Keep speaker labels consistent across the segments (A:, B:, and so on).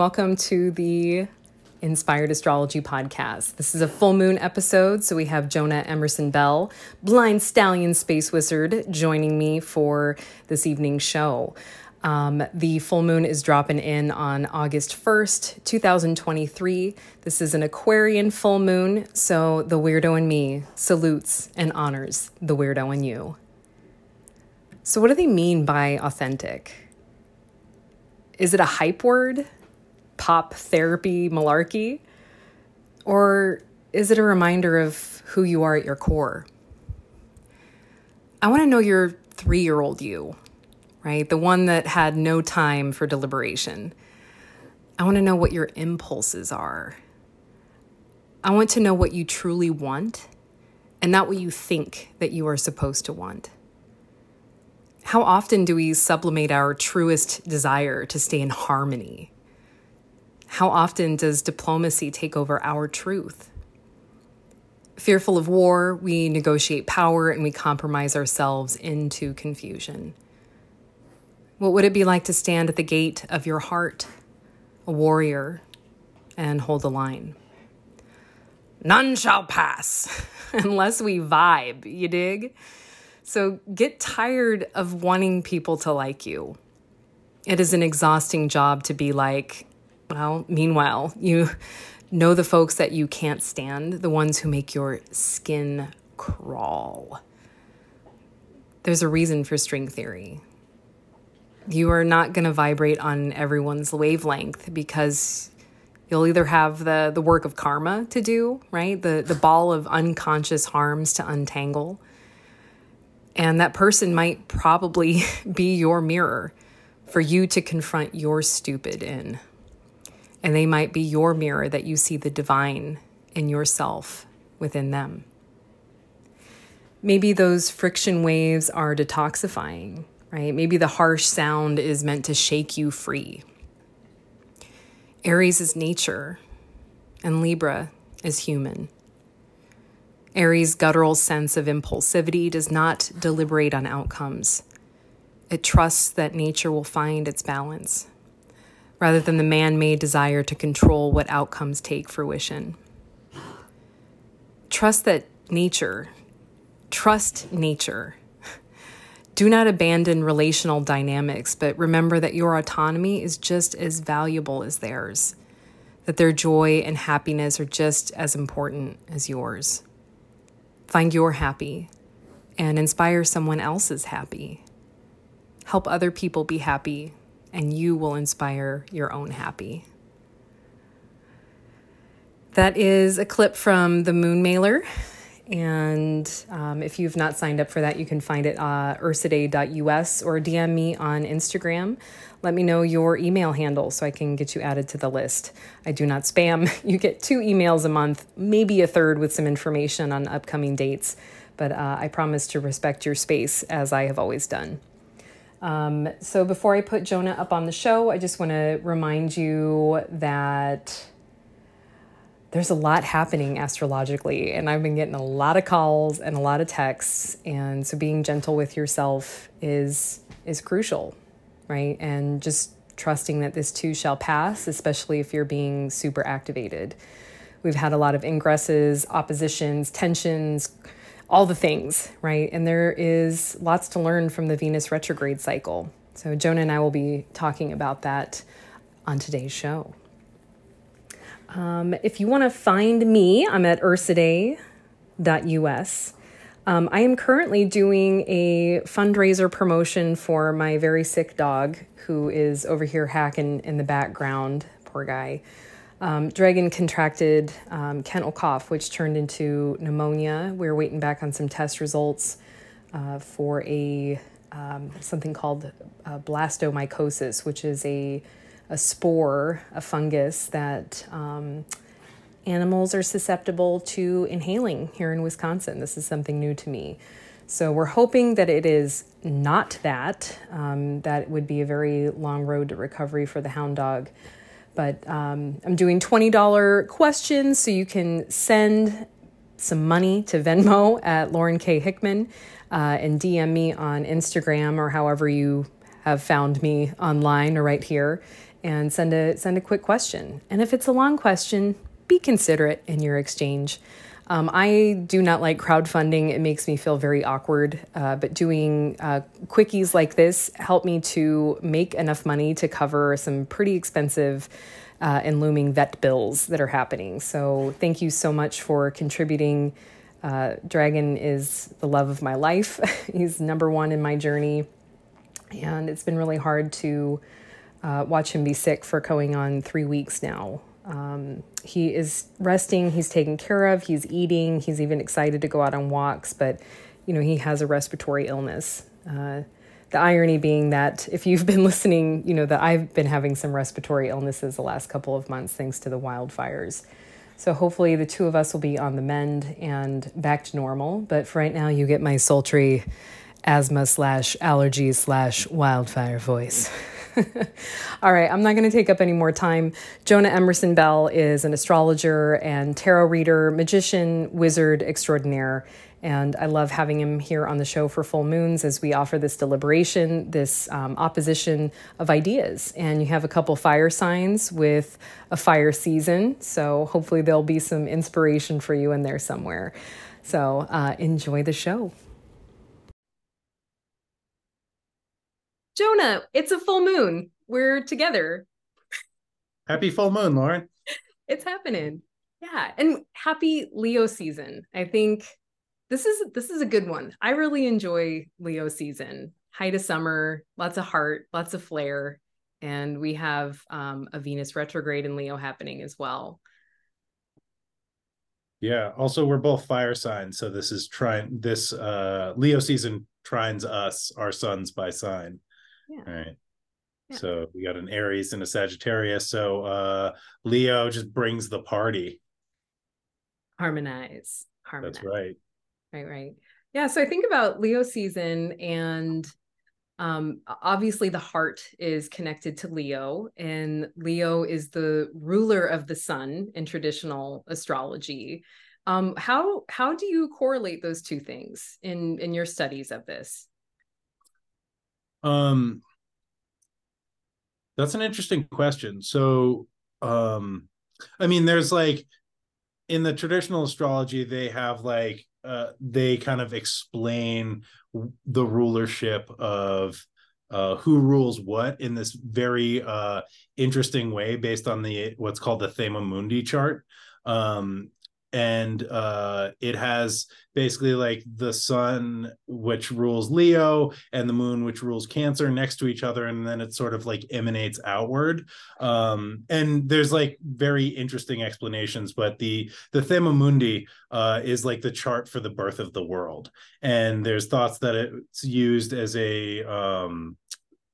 A: Welcome to the Inspired Astrology Podcast. This is a full moon episode, so we have Jonah Emerson Bell, blind stallion space wizard, joining me for this evening's show. Um, the full moon is dropping in on August 1st, 2023. This is an Aquarian full moon, so the weirdo in me salutes and honors the weirdo in you. So, what do they mean by authentic? Is it a hype word? Pop therapy malarkey? Or is it a reminder of who you are at your core? I want to know your three year old you, right? The one that had no time for deliberation. I want to know what your impulses are. I want to know what you truly want and not what you think that you are supposed to want. How often do we sublimate our truest desire to stay in harmony? How often does diplomacy take over our truth? Fearful of war, we negotiate power and we compromise ourselves into confusion. What would it be like to stand at the gate of your heart, a warrior, and hold the line? None shall pass unless we vibe, you dig? So get tired of wanting people to like you. It is an exhausting job to be like, well, meanwhile, you know the folks that you can't stand, the ones who make your skin crawl. There's a reason for string theory. You are not going to vibrate on everyone's wavelength because you'll either have the, the work of karma to do, right? The, the ball of unconscious harms to untangle and that person might probably be your mirror for you to confront your stupid in. And they might be your mirror that you see the divine in yourself within them. Maybe those friction waves are detoxifying, right? Maybe the harsh sound is meant to shake you free. Aries is nature, and Libra is human. Aries' guttural sense of impulsivity does not deliberate on outcomes. It trusts that nature will find its balance, rather than the man made desire to control what outcomes take fruition. Trust that nature, trust nature. Do not abandon relational dynamics, but remember that your autonomy is just as valuable as theirs, that their joy and happiness are just as important as yours. Find your happy and inspire someone else's happy. Help other people be happy, and you will inspire your own happy. That is a clip from the Moon Mailer. And um, if you've not signed up for that, you can find it uh, ursidae.us or DM me on Instagram. Let me know your email handle so I can get you added to the list. I do not spam. You get two emails a month, maybe a third with some information on upcoming dates, but uh, I promise to respect your space as I have always done. Um, so before I put Jonah up on the show, I just want to remind you that there's a lot happening astrologically, and I've been getting a lot of calls and a lot of texts, and so being gentle with yourself is is crucial right? And just trusting that this too shall pass, especially if you're being super activated. We've had a lot of ingresses, oppositions, tensions, all the things, right? And there is lots to learn from the Venus retrograde cycle. So, Jonah and I will be talking about that on today's show. Um, if you want to find me, I'm at ursidae.us. Um, I am currently doing a fundraiser promotion for my very sick dog who is over here hacking in the background. Poor guy. Um, Dragon contracted um, kennel cough, which turned into pneumonia. We're waiting back on some test results uh, for a um, something called uh, blastomycosis, which is a a spore, a fungus that um, animals are susceptible to inhaling here in Wisconsin. This is something new to me. So we're hoping that it is not that. Um, that would be a very long road to recovery for the hound dog. But um, I'm doing $20 questions so you can send some money to Venmo at Lauren K. Hickman uh, and DM me on Instagram or however you have found me online or right here and send a send a quick question. And if it's a long question, be considerate in your exchange. Um, I do not like crowdfunding. It makes me feel very awkward. Uh, but doing uh, quickies like this help me to make enough money to cover some pretty expensive uh, and looming vet bills that are happening. So thank you so much for contributing. Uh, Dragon is the love of my life. He's number one in my journey. And it's been really hard to uh, watch him be sick for going on three weeks now. Um, he is resting, he's taken care of, he's eating, he's even excited to go out on walks, but you know, he has a respiratory illness. Uh, the irony being that if you've been listening, you know that I've been having some respiratory illnesses the last couple of months thanks to the wildfires. So hopefully the two of us will be on the mend and back to normal. But for right now, you get my sultry asthma slash allergy slash wildfire voice. All right, I'm not going to take up any more time. Jonah Emerson Bell is an astrologer and tarot reader, magician, wizard extraordinaire. And I love having him here on the show for full moons as we offer this deliberation, this um, opposition of ideas. And you have a couple fire signs with a fire season. So hopefully there'll be some inspiration for you in there somewhere. So uh, enjoy the show. Jonah, it's a full moon. We're together.
B: Happy full moon, Lauren.
A: It's happening. Yeah, and happy Leo season. I think this is this is a good one. I really enjoy Leo season. Height to summer, lots of heart, lots of flair, and we have um, a Venus retrograde in Leo happening as well.
B: Yeah. Also, we're both fire signs, so this is trying this uh Leo season trines us, our suns by sign. Yeah. All right. Yeah. So we got an Aries and a Sagittarius. So uh Leo just brings the party.
A: Harmonize. Harmonize.
B: That's right.
A: Right, right. Yeah. So I think about Leo season and um, obviously the heart is connected to Leo, and Leo is the ruler of the sun in traditional astrology. Um, how how do you correlate those two things in in your studies of this?
B: Um, that's an interesting question. So, um, I mean, there's like in the traditional astrology, they have like uh, they kind of explain the rulership of uh, who rules what in this very uh, interesting way based on the what's called the Thema Mundi chart. Um, and uh it has basically like the sun which rules leo and the moon which rules cancer next to each other and then it sort of like emanates outward. Um and there's like very interesting explanations but the the thema mundi uh is like the chart for the birth of the world. And there's thoughts that it's used as a um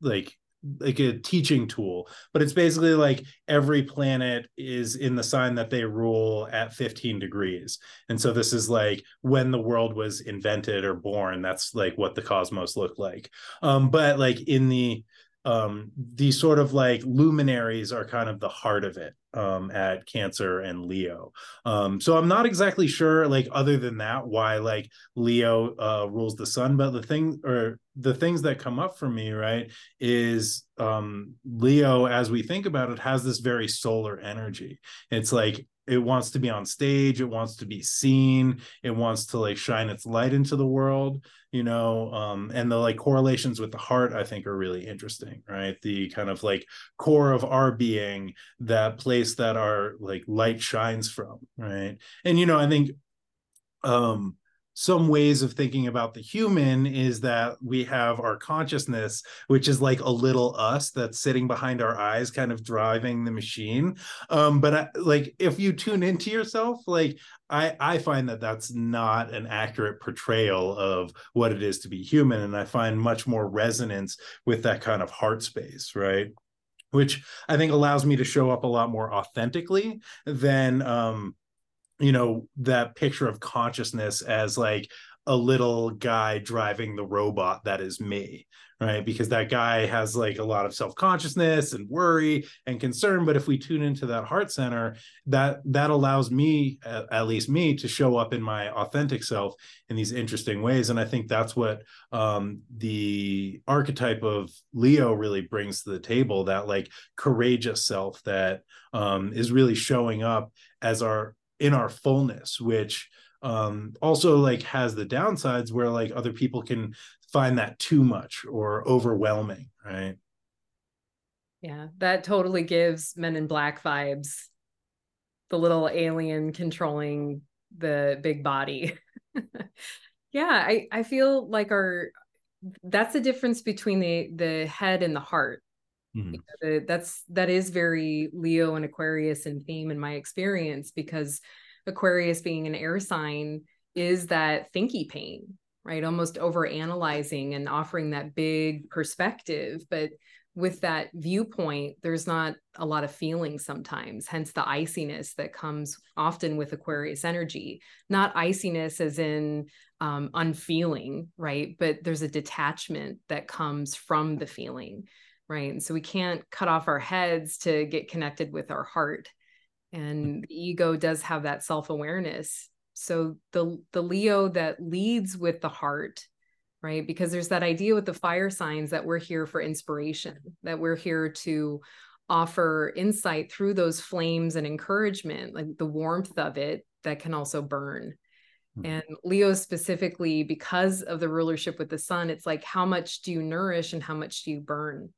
B: like like a teaching tool but it's basically like every planet is in the sign that they rule at 15 degrees. And so this is like when the world was invented or born that's like what the cosmos looked like. Um but like in the um these sort of like luminaries are kind of the heart of it um, at Cancer and Leo. Um, so I'm not exactly sure, like other than that, why like Leo uh, rules the sun. But the thing or the things that come up for me, right, is um, Leo, as we think about it, has this very solar energy. It's like it wants to be on stage it wants to be seen it wants to like shine its light into the world you know um and the like correlations with the heart i think are really interesting right? The kind of like core of our being that place that our like light shines from right? And you know i think um some ways of thinking about the human is that we have our consciousness which is like a little us that's sitting behind our eyes kind of driving the machine. Um but I, like if you tune into yourself like i i find that that's not an accurate portrayal of what it is to be human and i find much more resonance with that kind of heart space right? Which i think allows me to show up a lot more authentically than um you know that picture of consciousness as like a little guy driving the robot that is me right? Because that guy has like a lot of self-consciousness and worry and concern but if we tune into that heart center that that allows me at least me to show up in my authentic self in these interesting ways and i think that's what um the archetype of leo really brings to the table that like courageous self that um is really showing up as our in our fullness which um also like has the downsides where like other people can find that too much or overwhelming right?
A: Yeah that totally gives men in black vibes. The little alien controlling the big body. Yeah i i feel like our that's the difference between the the head and the heart mm-hmm. that's that is very leo and aquarius in theme in my experience because Aquarius being an air sign is that thinky pain, right? Almost over analyzing and offering that big perspective. But with that viewpoint, there's not a lot of feeling sometimes, hence the iciness that comes often with Aquarius energy. Not iciness as in um, unfeeling, right? But there's a detachment that comes from the feeling, right? And so we can't cut off our heads to get connected with our heart. And the ego does have that self-awareness. So the the leo that leads with the heart right? Because there's that idea with the fire signs that we're here for inspiration that we're here to offer insight through those flames and encouragement like the warmth of it that can also burn. Mm-hmm. and leo specifically because of the rulership with the sun it's like how much do you nourish and how much do you burn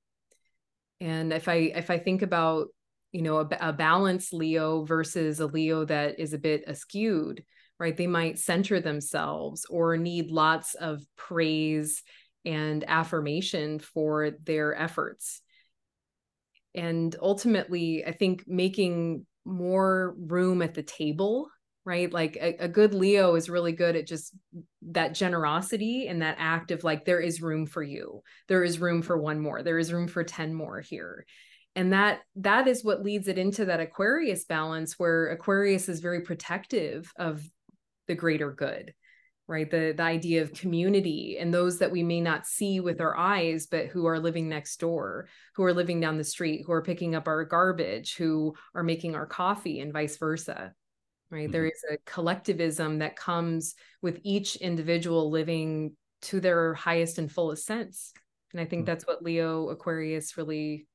A: and if i if i think about you know a, a balanced leo versus a leo that is a bit askewed right they might center themselves or need lots of praise and affirmation for their efforts. And ultimately i think making more room at the table right? Like a, a, good leo is really good at just that generosity and that act of like there is room for you. There is room for one more. There is room for 10 more here. And that that is what leads it into that aquarius balance where aquarius is very protective of the greater good right? The the idea of community and those that we may not see with our eyes but who are living next door who are living down the street who are picking up our garbage who are making our coffee and vice versa right mm-hmm. there is a collectivism that comes with each individual living to their highest and fullest sense and i think mm-hmm. that's what leo aquarius really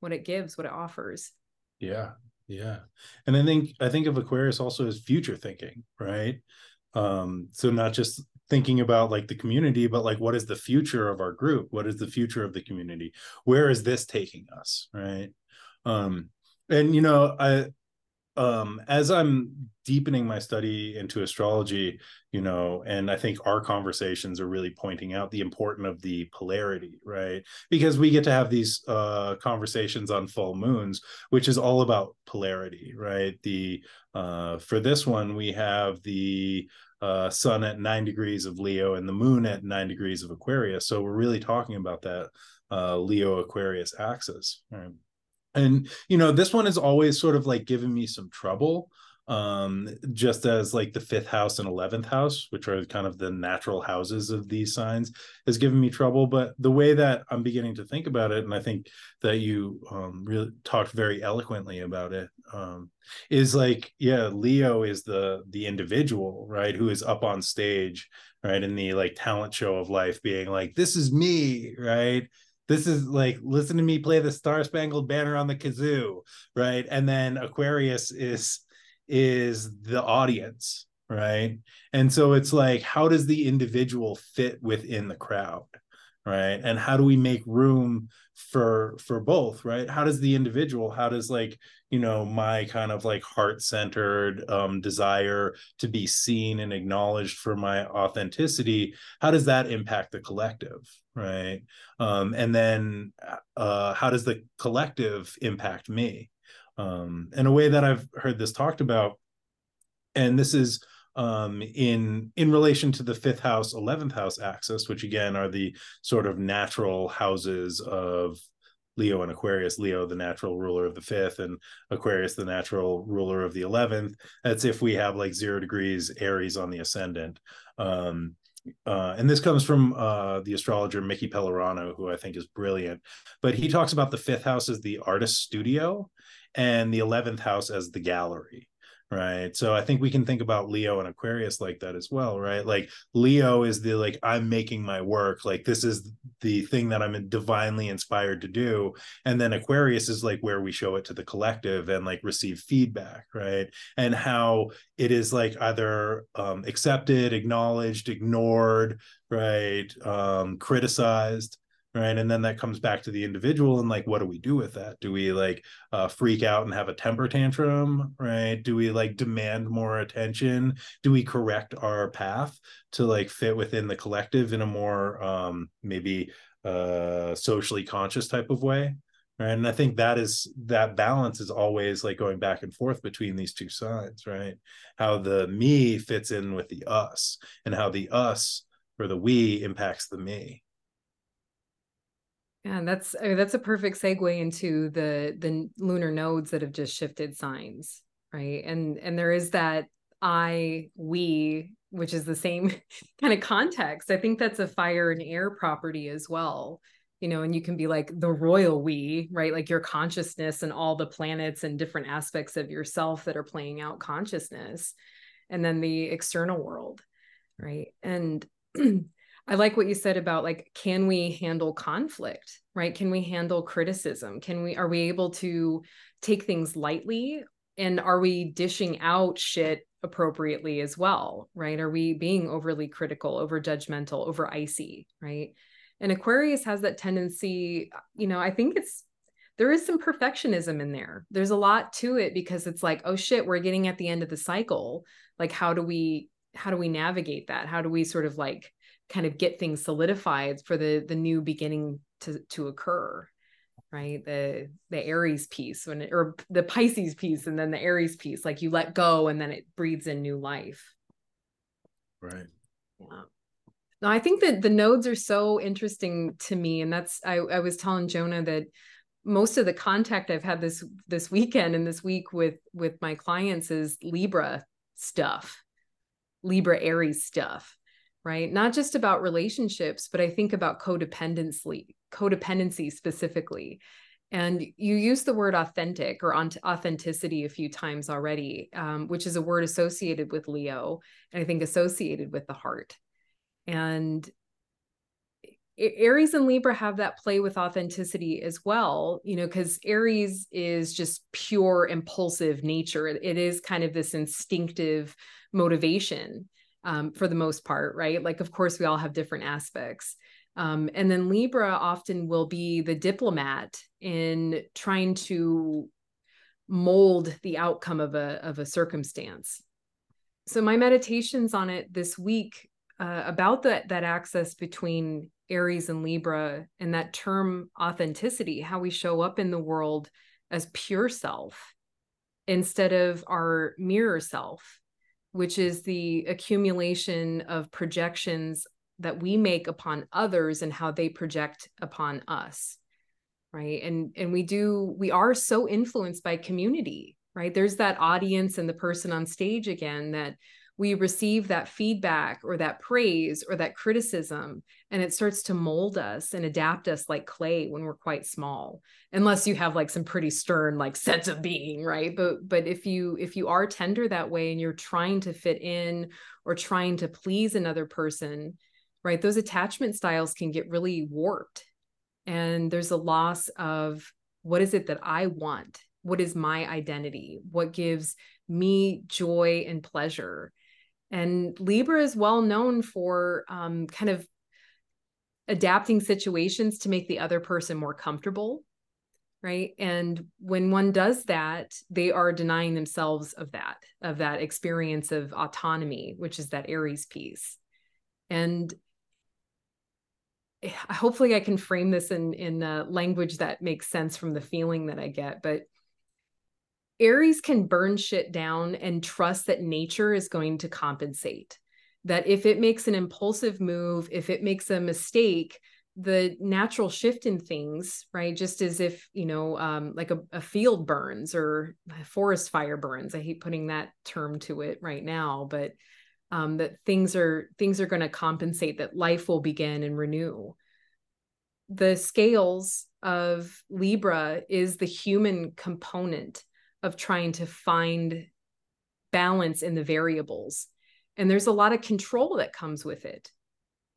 A: what it gives, what it offers.
B: Yeah. Yeah. And I think I think of Aquarius also as future thinking, right? Um, so not just thinking about like the community, but like what is the future of our group? What is the future of the community? Where is this taking us? Right. Um, and you know, I um as i'm deepening my study into astrology you know and i think our conversations are really pointing out the importance of the polarity right? Because we get to have these uh conversations on full moons which is all about polarity right? The uh for this one we have the uh sun at 9 degrees of leo and the moon at 9 degrees of aquarius. So we're really talking about that uh leo aquarius axis right and you know this one has always sort of like given me some trouble um just as like the fifth house and 11th house which are kind of the natural houses of these signs has given me trouble. But the way that i'm beginning to think about it and i think that you um really talked very eloquently about it um is like yeah leo is the the individual right who is up on stage right in the like talent show of life being like this is me right this is like listen to me play the star spangled banner on the kazoo right? And then aquarius is is the audience right? And so it's like how does the individual fit within the crowd right? And how do we make room for for both right? How does the individual how does like you know my kind of like heart centered um desire to be seen and acknowledged for my authenticity how does that impact the collective right? Um and then uh how does the collective impact me? Um in a way that i've heard this talked about and this is um, in in relation to the fifth house, eleventh house axis, which again are the sort of natural houses of Leo and Aquarius, Leo the natural ruler of the fifth, and Aquarius the natural ruler of the eleventh. That's if we have like zero degrees Aries on the ascendant. Um, uh, and this comes from uh, the astrologer Mickey Pellerano, who I think is brilliant. But he talks about the fifth house as the artist studio and the 11th house as the gallery right so i think we can think about leo and aquarius like that as well right? Like leo is the like i'm making my work like this is the thing that i'm divinely inspired to do and then aquarius is like where we show it to the collective and like receive feedback right? And how it is like either um, accepted acknowledged ignored right um, criticized right? And then that comes back to the individual and like what do we do with that? Do we like uh, freak out and have a temper tantrum right? Do we like demand more attention? Do we correct our path to like fit within the collective in a more um maybe uh socially conscious type of way right? And i think that is that balance is always like going back and forth between these two sides right? How the me fits in with the us and how the us or the we impacts the me
A: yeah, that's I mean, that's a perfect segue into the the lunar nodes that have just shifted signs, right? And and there is that I we, which is the same kind of context. I think that's a fire and air property as well. You know, and you can be like the royal we, right? Like your consciousness and all the planets and different aspects of yourself that are playing out consciousness, and then the external world, right? And I like what you said about like, can we handle conflict, right? Can we handle criticism? Can we, are we able to take things lightly? And are we dishing out shit appropriately as well, right? Are we being overly critical, over judgmental, over icy, right? And Aquarius has that tendency, you know, I think it's, there is some perfectionism in there. There's a lot to it because it's like, oh shit, we're getting at the end of the cycle. Like, how do we, how do we navigate that? How do we sort of like kind of get things solidified for the the new beginning to to occur right? The the aries piece when it, or the pisces piece and then the aries piece like you let go and then it breathes in new life.
B: Right.
A: Yeah. No i think that the nodes are so interesting to me and that's i i was telling jonah that most of the contact i've had this this weekend and this week with with my clients is libra stuff libra aries stuff right? Not just about relationships, but I think about codependency, codependency specifically. And you use the word authentic or authenticity a few times already, um, which is a word associated with Leo, and I think associated with the heart. And Aries and Libra have that play with authenticity as well, you know, because Aries is just pure impulsive nature. It is kind of this instinctive motivation um, for the most part, right? Like, of course, we all have different aspects. Um, and then Libra often will be the diplomat in trying to mold the outcome of a of a circumstance. So my meditations on it this week uh, about that that axis between Aries and Libra and that term authenticity, how we show up in the world as pure self instead of our mirror self which is the accumulation of projections that we make upon others and how they project upon us right? And and we do we are so influenced by community right? There's that audience and the person on stage again that we receive that feedback or that praise or that criticism and it starts to mold us and adapt us like clay when we're quite small unless you have like some pretty stern like sense of being right? But but if you if you are tender that way and you're trying to fit in or trying to please another person right those attachment styles can get really warped and there's a loss of what is it that i want? What is my identity? What gives me joy and pleasure and Libra is well known for um, kind of adapting situations to make the other person more comfortable. Right. And when one does that, they are denying themselves of that, of that experience of autonomy, which is that Aries piece. And hopefully I can frame this in in language that makes sense from the feeling that I get. But Aries can burn shit down and trust that nature is going to compensate. That if it makes an impulsive move, if it makes a mistake, the natural shift in things, right? Just as if, you know, um, like a, a field burns or a forest fire burns. I hate putting that term to it right now, but um, that things are things are going to compensate, that life will begin and renew. The scales of Libra is the human component of trying to find balance in the variables. And there's a lot of control that comes with it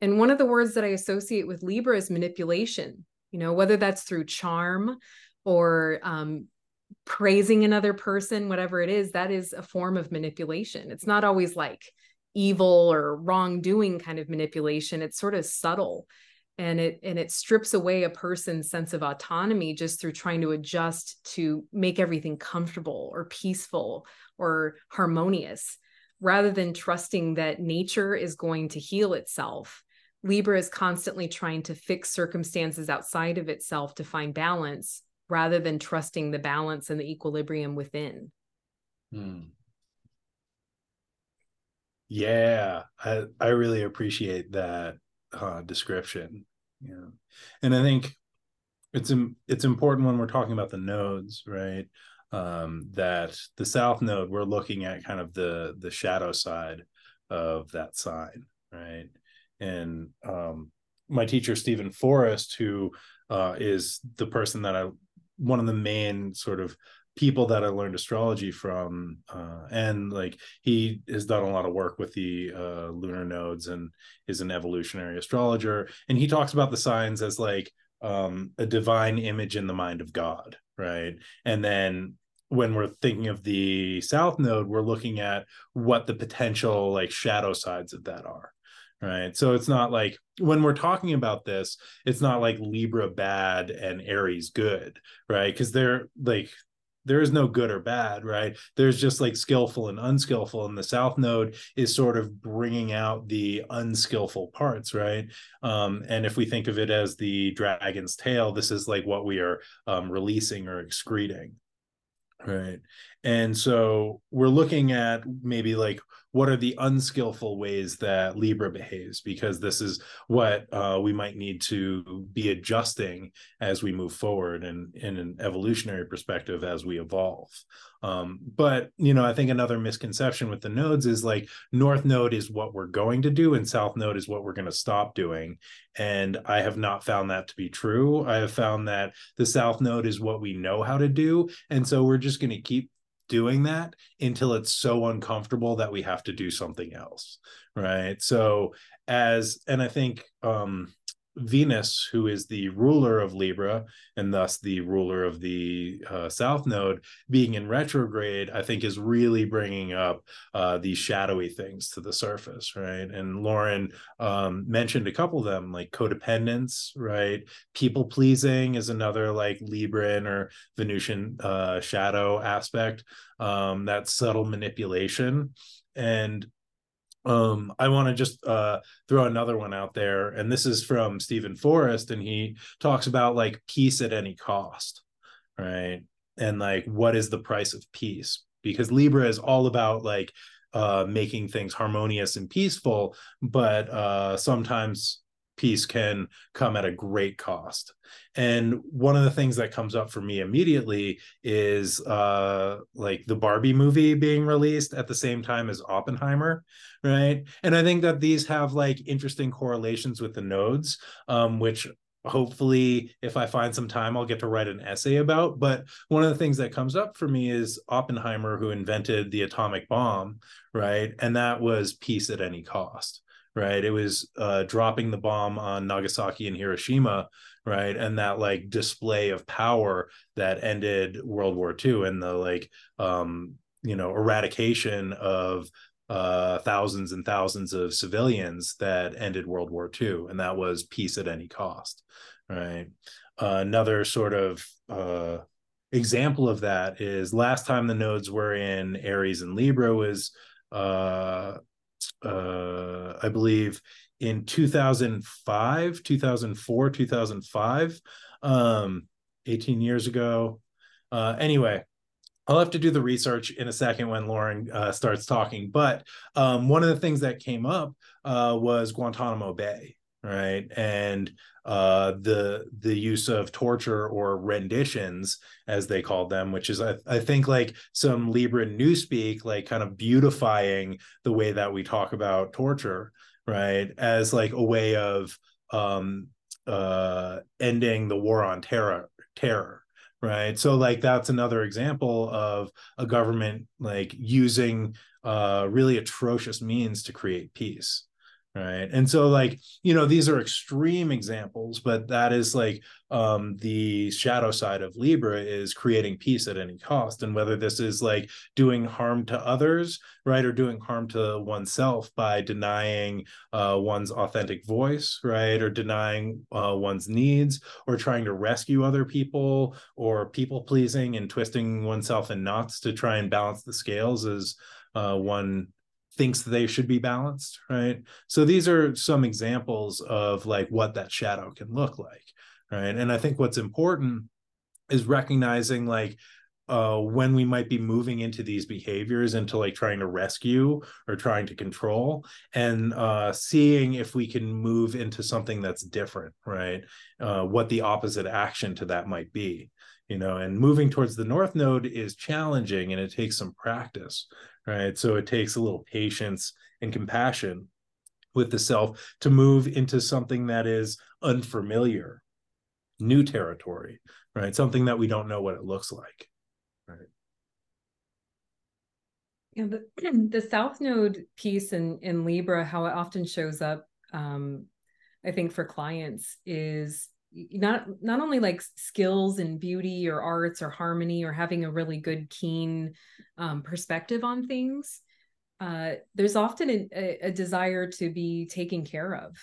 A: and one of the words that I associate with Libra is manipulation, you know, whether that's through charm or um, praising another person, whatever it is, that is a form of manipulation. It's not always like evil or wrongdoing kind of manipulation. It's sort of subtle and it and it strips away a person's sense of autonomy just through trying to adjust to make everything comfortable or peaceful or harmonious rather than trusting that nature is going to heal itself Libra is constantly trying to fix circumstances outside of itself to find balance rather than trusting the balance and the equilibrium within. Hmm.
B: Yeah, I, I really appreciate that uh, description. Yeah, and I think it's it's important when we're talking about the nodes, right? Um, that the south node we're looking at kind of the the shadow side of that sign, right? and um, my teacher Steven Forrest, who uh, is the person that I one of the main sort of people that I learned astrology from, uh, and like he has done a lot of work with the uh, lunar nodes and is an evolutionary astrologer, and he talks about the signs as like um, a divine image in the mind of God, right? And then when we're thinking of the south node, we're looking at what the potential like shadow sides of that are right so it's not like when we're talking about this it's not like libra bad and aries good right because they're like there is no good or bad right? There's just like skillful and unskillful and the south node is sort of bringing out the unskillful parts right? Um, and if we think of it as the dragon's tail this is like what we are um, releasing or excreting right? And so we're looking at maybe like what are the unskillful ways that libra behaves? Because this is what uh, we might need to be adjusting as we move forward and in an evolutionary perspective as we evolve. Um, but you know i think another misconception with the nodes is like north node is what we're going to do and south node is what we're going to stop doing. And i have not found that to be true. I have found that the south node is what we know how to do. And so we're just going to keep doing that until it's so uncomfortable that we have to do something else right? So as and i think um Venus, who is the ruler of Libra and thus the ruler of the uh, South Node, being in retrograde, I think is really bringing up uh, these shadowy things to the surface, right? And Lauren um, mentioned a couple of them, like codependence, right? People pleasing is another like Libran or Venusian uh, shadow aspect. Um, that subtle manipulation. And um i want to just uh throw another one out there and this is from Steven forrest and he talks about like peace at any cost right? And like what is the price of peace? Because libra is all about like uh making things harmonious and peaceful but uh sometimes peace can come at a great cost. And one of the things that comes up for me immediately is uh like the barbie movie being released at the same time as oppenheimer right? And i think that these have like interesting correlations with the nodes um which hopefully if i find some time i'll get to write an essay about. But one of the things that comes up for me is oppenheimer who invented the atomic bomb right? And that was peace at any cost right? It was uh, dropping the bomb on Nagasaki and Hiroshima, right? And that like display of power that ended World War II and the like, um, you know, eradication of uh, thousands and thousands of civilians that ended World War II, and that was peace at any cost, right? Uh, another sort of uh, example of that is last time the nodes were in Aries and Libra was uh, uh, I believe in 2005, 2004, 2005, um, 18 years ago. Uh, anyway, I'll have to do the research in a second when Lauren uh, starts talking. But um, one of the things that came up uh, was Guantanamo Bay, right? And uh the the use of torture or renditions as they called them which is I, I think like some libra newspeak like kind of beautifying the way that we talk about torture right? As like a way of um uh ending the war on terror terror right? So like that's another example of a government like using uh really atrocious means to create peace right. And so like you know these are extreme examples but that is like um the shadow side of libra is creating peace at any cost. And whether this is like doing harm to others right or doing harm to oneself by denying uh one's authentic voice right or denying uh, one's needs or trying to rescue other people or people pleasing and twisting oneself in knots to try and balance the scales is uh, one thinks they should be balanced right? So these are some examples of like what that shadow can look like right? And i think what's important is recognizing like uh, when we might be moving into these behaviors into like trying to rescue or trying to control and uh, seeing if we can move into something that's different right? Uh, what the opposite action to that might be you know and moving towards the north node is challenging and it takes some practice right? So it takes a little patience and compassion with the self to move into something that is unfamiliar new territory right? Something that we don't know what it looks like. Right.
A: Yeah the, the south node piece in in libra how it often shows up um i think for clients is not not only like skills and beauty or arts or harmony or having a really good keen um, perspective on things uh, there's often a, a, desire to be taken care of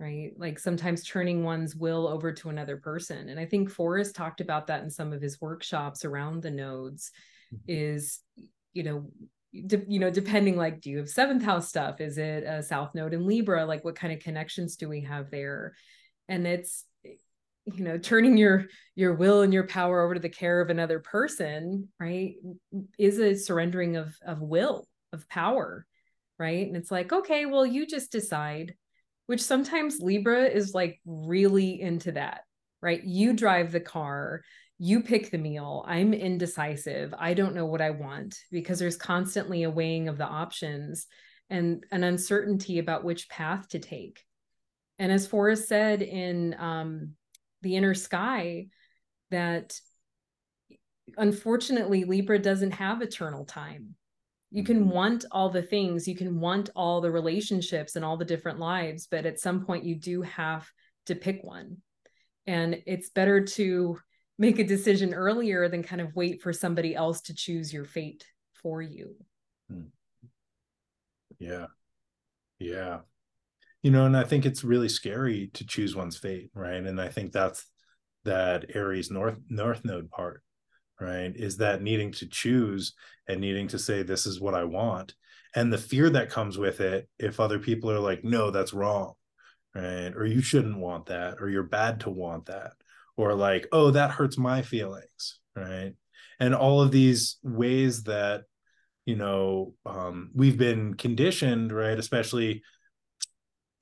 A: right? Like sometimes turning one's will over to another person. And i think forrest talked about that in some of his workshops around the nodes mm-hmm. is you know de- you know depending like do you have seventh house stuff? Is it a south node in libra? Like what kind of connections do we have there and it's you know turning your your will and your power over to the care of another person right is a surrendering of of will of power right? And it's like okay well you just decide which sometimes libra is like really into that right? You drive the car you pick the meal i'm indecisive i don't know what i want because there's constantly a weighing of the options and an uncertainty about which path to take and as Forrest said in um, The Inner Sky, that unfortunately, Libra doesn't have eternal time. You can mm-hmm. want all the things, you can want all the relationships and all the different lives, but at some point, you do have to pick one. And it's better to make a decision earlier than kind of wait for somebody else to choose your fate for you. Hmm.
B: Yeah. Yeah you know and i think it's really scary to choose one's fate right? And i think that's that aries north north node part right is that needing to choose and needing to say this is what i want. And the fear that comes with it if other people are like no that's wrong right? Or you shouldn't want that or you're bad to want that or like oh that hurts my feelings right? And all of these ways that you know um, we've been conditioned right especially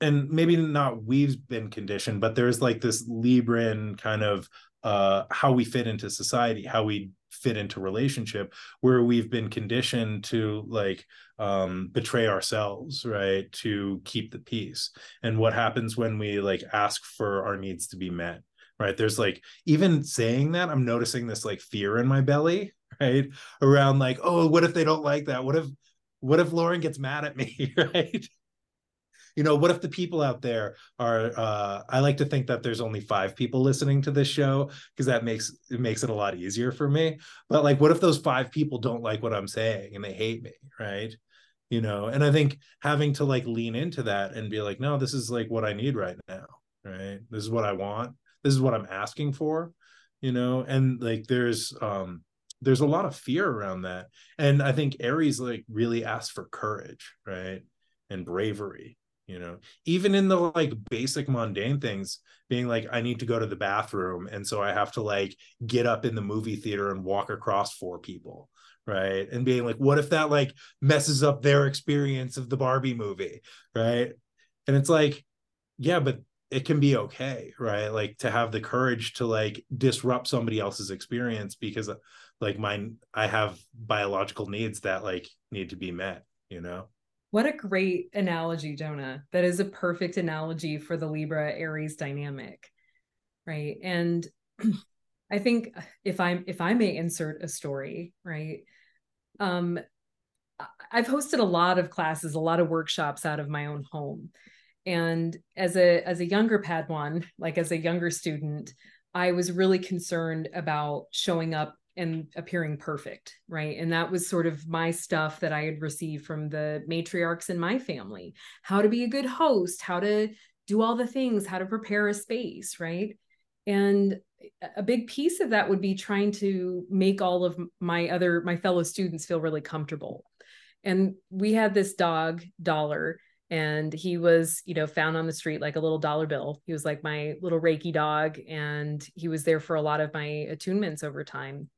B: and maybe not we've been conditioned, but there's like this Libran kind of uh, how we fit into society, how we fit into relationship, where we've been conditioned to like um, betray ourselves, right, to keep the peace. And what happens when we like ask for our needs to be met, right? There's like even saying that, I'm noticing this like fear in my belly, right, around like, oh, what if they don't like that? What if what if Lauren gets mad at me, right? You know what if the people out there are uh i like to think that there's only five people listening to this show because that makes it makes it a lot easier for me. But like what if those five people don't like what i'm saying and they hate me right? You know and i think having to like lean into that and be like no this is like what i need right now right? This is what i want. This is what i'm asking for you know? And like there's um there's a lot of fear around that. And i think aries like really asks for courage right? And bravery you know? Even in the like basic mundane things being like i need to go to the bathroom and so i have to like get up in the movie theater and walk across four people right? And being like what if that like messes up their experience of the barbie movie? Right? And it's like yeah but it can be okay right? Like to have the courage to like disrupt somebody else's experience because like mine i have biological needs that like need to be met you know
A: what a great analogy jonah. That is a perfect analogy for the libra aries dynamic right? And i think if i'm if i may insert a story right? Um i've hosted a lot of classes a lot of workshops out of my own home. And as a as a younger padawan like as a younger student i was really concerned about showing up and appearing perfect right? And that was sort of my stuff that i had received from the matriarchs in my family. How to be a good host how to do all the things how to prepare a space right? And a big piece of that would be trying to make all of my other my fellow students feel really comfortable. And we had this dog dollar and he was you know found on the street like a little dollar bill. He was like my little reiki dog and he was there for a lot of my attunements over time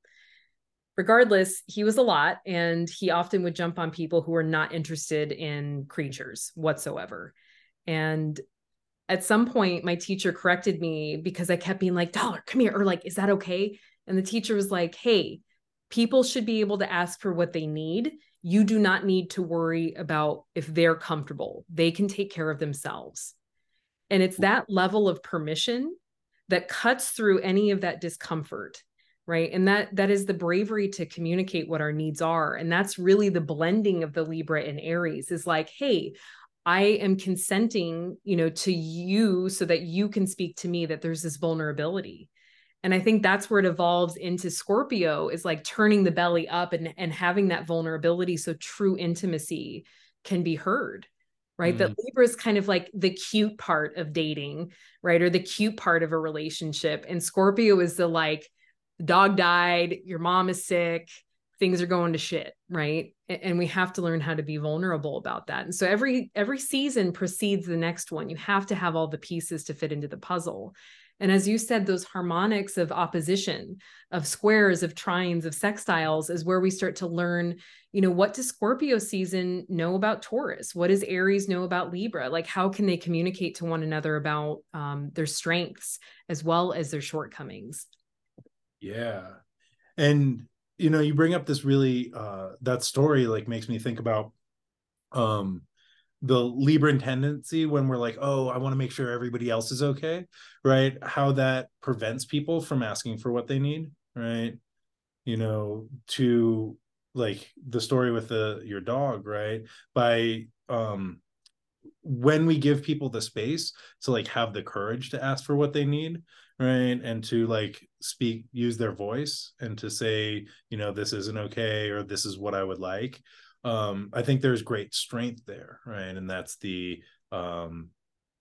A: regardless he was a lot and he often would jump on people who were not interested in creatures whatsoever and at some point my teacher corrected me because i kept being like dollar come here or like is that okay and the teacher was like hey people should be able to ask for what they need you do not need to worry about if they're comfortable. They can take care of themselves. And it's that level of permission that cuts through any of that discomfort right? And that that is the bravery to communicate what our needs are and that's really the blending of the libra and aries is like hey i am consenting you know to you so that you can speak to me that there's this vulnerability. And i think that's where it evolves into scorpio is like turning the belly up and and having that vulnerability so true intimacy can be heard right? Mm. that libra is kind of like the cute part of dating right? Or the cute part of a relationship. And scorpio is the like dog died your mom is sick things are going to shit right and we have to learn how to be vulnerable about that and so every every season precedes the next one you have to have all the pieces to fit into the puzzle and as you said, those harmonics of opposition, of squares, of trines, of sextiles is where we start to learn, you know, what does Scorpio season know about Taurus? What does Aries know about Libra? Like, how can they communicate to one another about um, their strengths as well as their shortcomings?
B: Yeah. And, you know, you bring up this really, uh, that story like makes me think about, um, the Libran tendency when we're like, oh, I want to make sure everybody else is okay, right? How that prevents people from asking for what they need, right? You know, to like the story with the your dog, right? By um when we give people the space to like have the courage to ask for what they need right and to like speak use their voice and to say you know this isn't okay or this is what i would like um, I think there's great strength there, right? And that's the um,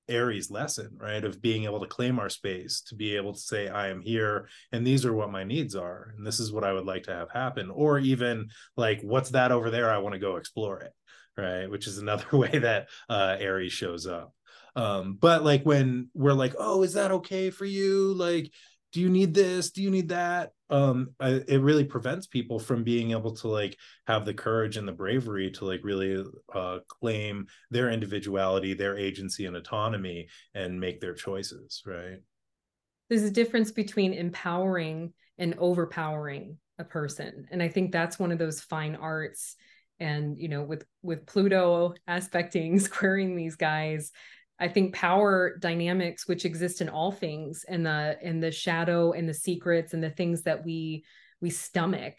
B: Aries lesson, right? Of being able to claim our space, to be able to say, I am here and these are what my needs are. And this is what I would like to have happen. Or even like, what's that over there? I want to go explore it, right? Which is another way that uh, Aries shows up. Um, but like when we're like, oh, is that okay for you? Like, do you need this? Do you need that? um I, it really prevents people from being able to like have the courage and the bravery to like really uh claim their individuality their agency and autonomy and make their choices right
A: there's a difference between empowering and overpowering a person and i think that's one of those fine arts and you know with with pluto aspecting squaring these guys I think power dynamics, which exist in all things, and the in the shadow and the secrets and the things that we we stomach,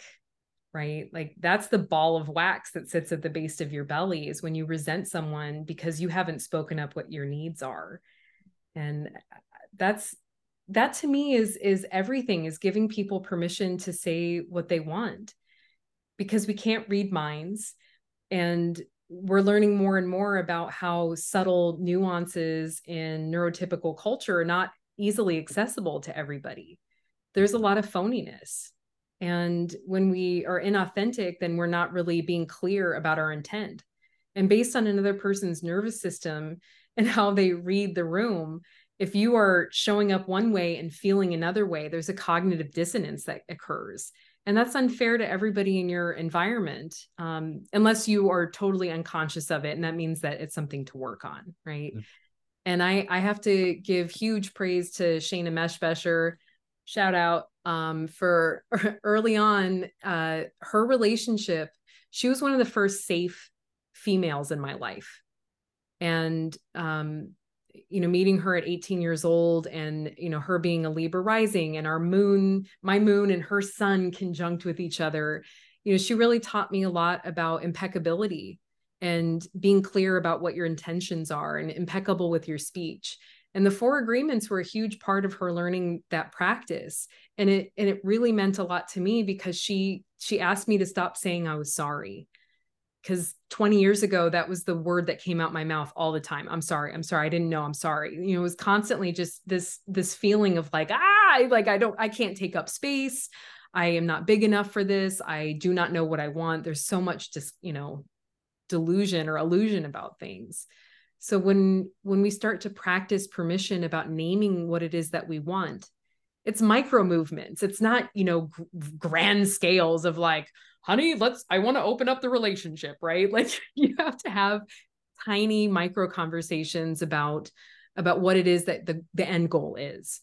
A: right? Like that's the ball of wax that sits at the base of your belly is when you resent someone because you haven't spoken up what your needs are. And uh, that's that to me is is everything is giving people permission to say what they want because we can't read minds and we're learning more and more about how subtle nuances in neurotypical culture are not easily accessible to everybody. There's a lot of phoniness. And when we are inauthentic, then we're not really being clear about our intent. And based on another person's nervous system and how they read the room, if you are showing up one way and feeling another way, there's a cognitive dissonance that occurs and that's unfair to everybody in your environment um, unless you are totally unconscious of it and that means that it's something to work on right mm-hmm. And I, I have to give huge praise to Shana Meshbesher, shout out um, for early on uh, her relationship. She was one of the first safe females in my life. And, um, you know, meeting her at 18 years old and, you know, her being a Libra rising and our moon, my moon and her sun conjunct with each other, you know, she really taught me a lot about impeccability and being clear about what your intentions are and impeccable with your speech. And the four agreements were a huge part of her learning that practice. And it and it really meant a lot to me because she she asked me to stop saying i was sorry because 20 years ago that was the word that came out my mouth all the time. I'm sorry i'm sorry i didn't know i'm sorry. You know it was constantly just this this feeling of like ah like i don't i can't take up space. I am not big enough for this. I do not know what i want. There's so much just you know delusion or illusion about things. So when when we start to practice permission about naming what it is that we want it's micro movements. It's not you know g- grand scales of like honey let's i want to open up the relationship right? Like you have to have tiny micro conversations about about what it is that the the end goal is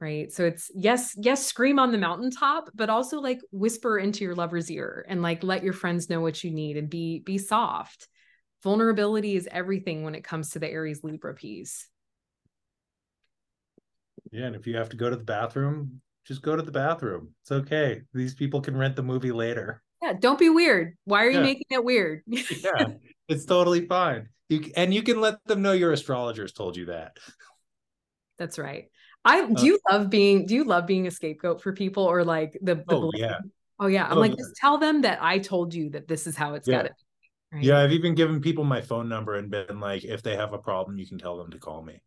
A: right? So it's yes yes scream on the mountaintop but also like whisper into your lover's ear and like let your friends know what you need and be be soft. Vulnerability is everything when it comes to the aries libra piece
B: yeah and if you have to go to the bathroom just go to the bathroom. It's okay. These people can rent the movie later.
A: Yeah don't be weird. Why are yeah. you making it weird?
B: Yeah it's totally fine. You and you can let them know your astrologers told you that.
A: That's right. I do uh, you love being do you love being a scapegoat for people or like the, the
B: oh blame? yeah.
A: Oh yeah. I'm oh, like yeah. just tell them that I told you that this is how it's yeah. got to
B: be right? yeah I've even given people my phone number and been like if they have a problem you can tell them to call me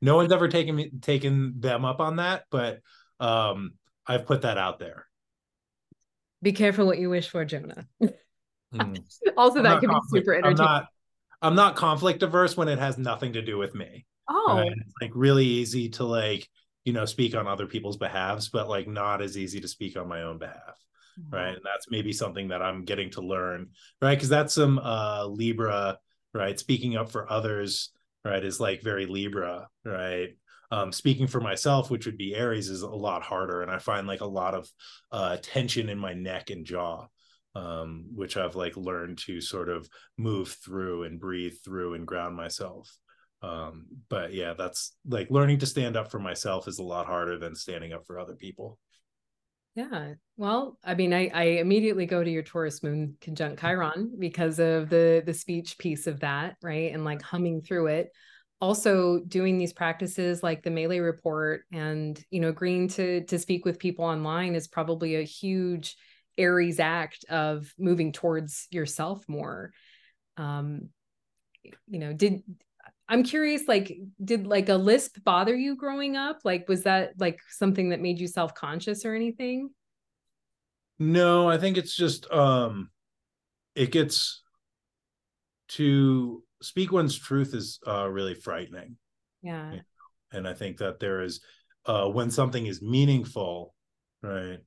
B: no one's ever taken me taken them up on that but um I've put that out there
A: be careful what you wish for Jonah mm. also that can conflict. be super
B: I'm not I'm not conflict averse when it has nothing to do with me
A: Oh, right?
B: it's like really easy to like you know speak on other people's behalves, but like not as easy to speak on my own behalf. Mm-hmm. Right. And that's maybe something that I'm getting to learn. Right. Cause that's some uh Libra, right? Speaking up for others, right, is like very Libra, right? Um, speaking for myself, which would be Aries, is a lot harder. And I find like a lot of uh tension in my neck and jaw um, which I've like learned to sort of move through and breathe through and ground myself um but yeah that's like learning to stand up for myself is a lot harder than standing up for other people
A: yeah. Well i mean i i immediately go to your taurus moon conjunct chiron because of the the speech piece of that right? And like humming through it. Also doing these practices like the melee report and you know agreeing to to speak with people online is probably a huge aries act of moving towards yourself more. Um you know did I'm curious, like, did like a lisp bother you growing up? Like, was that like something that made you self conscious or anything?
B: No, I think it's just um it gets to speak one's truth is uh really frightening.
A: Yeah.
B: And I think that there is uh when something is meaningful, right?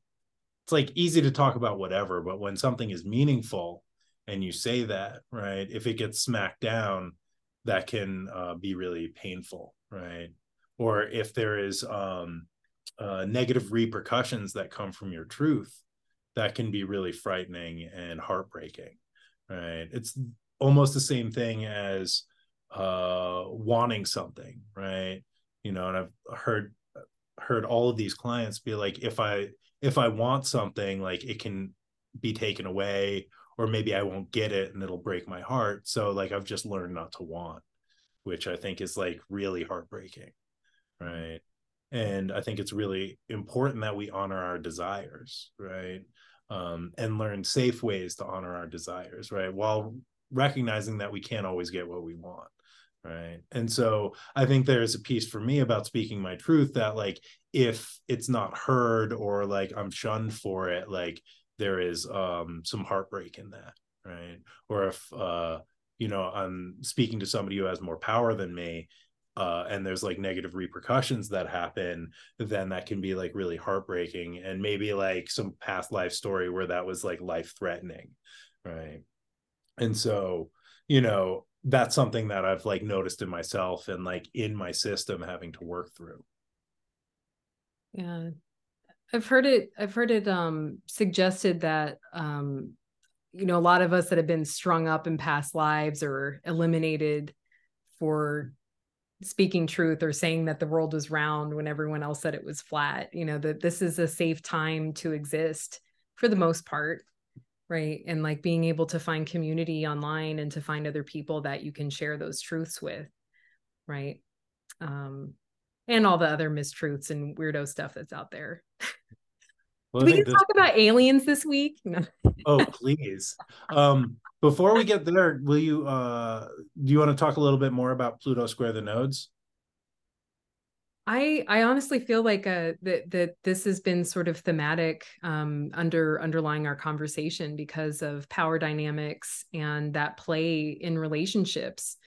B: It's like easy to talk about whatever, but when something is meaningful and you say that, right? If it gets smacked down, that can uh, be really painful, right? Or if there is um, uh, negative repercussions that come from your truth, that can be really frightening and heartbreaking, right? It's almost the same thing as uh, wanting something, right? You know, and I've heard heard all of these clients be like, if I if I want something, like it can be taken away or maybe I won't get it and it'll break my heart. So like I've just learned not to want, which I think is like really heartbreaking. Right. And I think it's really important that we honor our desires, right? Um, and learn safe ways to honor our desires, right? While recognizing that we can't always get what we want right and so i think there's a piece for me about speaking my truth that like if it's not heard or like i'm shunned for it like there is um some heartbreak in that right or if uh you know i'm speaking to somebody who has more power than me uh, and there's like negative repercussions that happen, then that can be like really heartbreaking and maybe like some past life story where that was like life threatening. Right. And so, you know, that's something that I've like noticed in myself and like in my system having to work through.
A: Yeah. I've heard it I've heard it um suggested that um you know a lot of us that have been strung up in past lives or eliminated for speaking truth or saying that the world was round when everyone else said it was flat you know that this is a safe time to exist for the most part right? And like being able to find community online and to find other people that you can share those truths with right? Um and all the other mistruths and weirdo stuff that's out there well, we can this... talk about aliens this week no.
B: oh please um before we get there, will you uh do you want to talk a little bit more about Pluto Square the Nodes?
A: I I honestly feel like uh that that this has been sort of thematic um under underlying our conversation because of power dynamics and that play in relationships.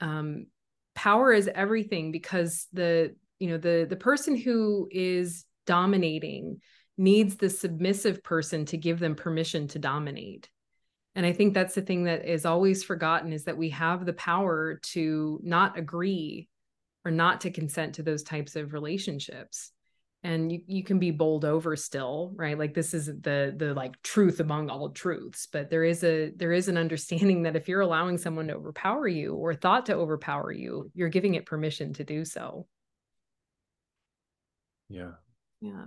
A: Um power is everything because the you know the the person who is dominating needs the submissive person to give them permission to dominate. And i think that's the thing that is always forgotten is that we have the power to not agree or not to consent to those types of relationships and you, you can be bowled over still right like this is the the like truth among all truths but there is a there is an understanding that if you're allowing someone to overpower you or thought to overpower you you're giving it permission to do so
B: yeah
A: yeah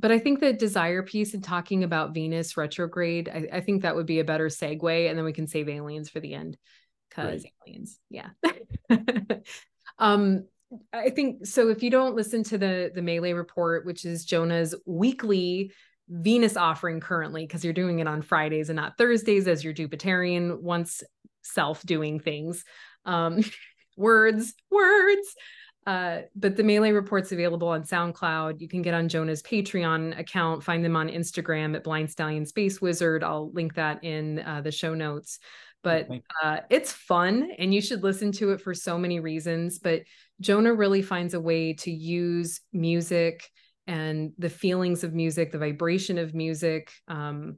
A: but I think the desire piece and talking about Venus retrograde, I, I, think that would be a better segue, and then we can save aliens for the end because right. aliens, yeah. um, I think so. If you don't listen to the the Melee report, which is Jonah's weekly Venus offering currently, because you're doing it on Fridays and not Thursdays, as your Jupiterian once self doing things. Um, words, words. Uh, but the Melee report's available on SoundCloud. You can get on Jonah's Patreon account, find them on Instagram at Blind Stallion Space Wizard. I'll link that in uh, the show notes. But uh, it's fun and you should listen to it for so many reasons. But Jonah really finds a way to use music and the feelings of music, the vibration of music, um,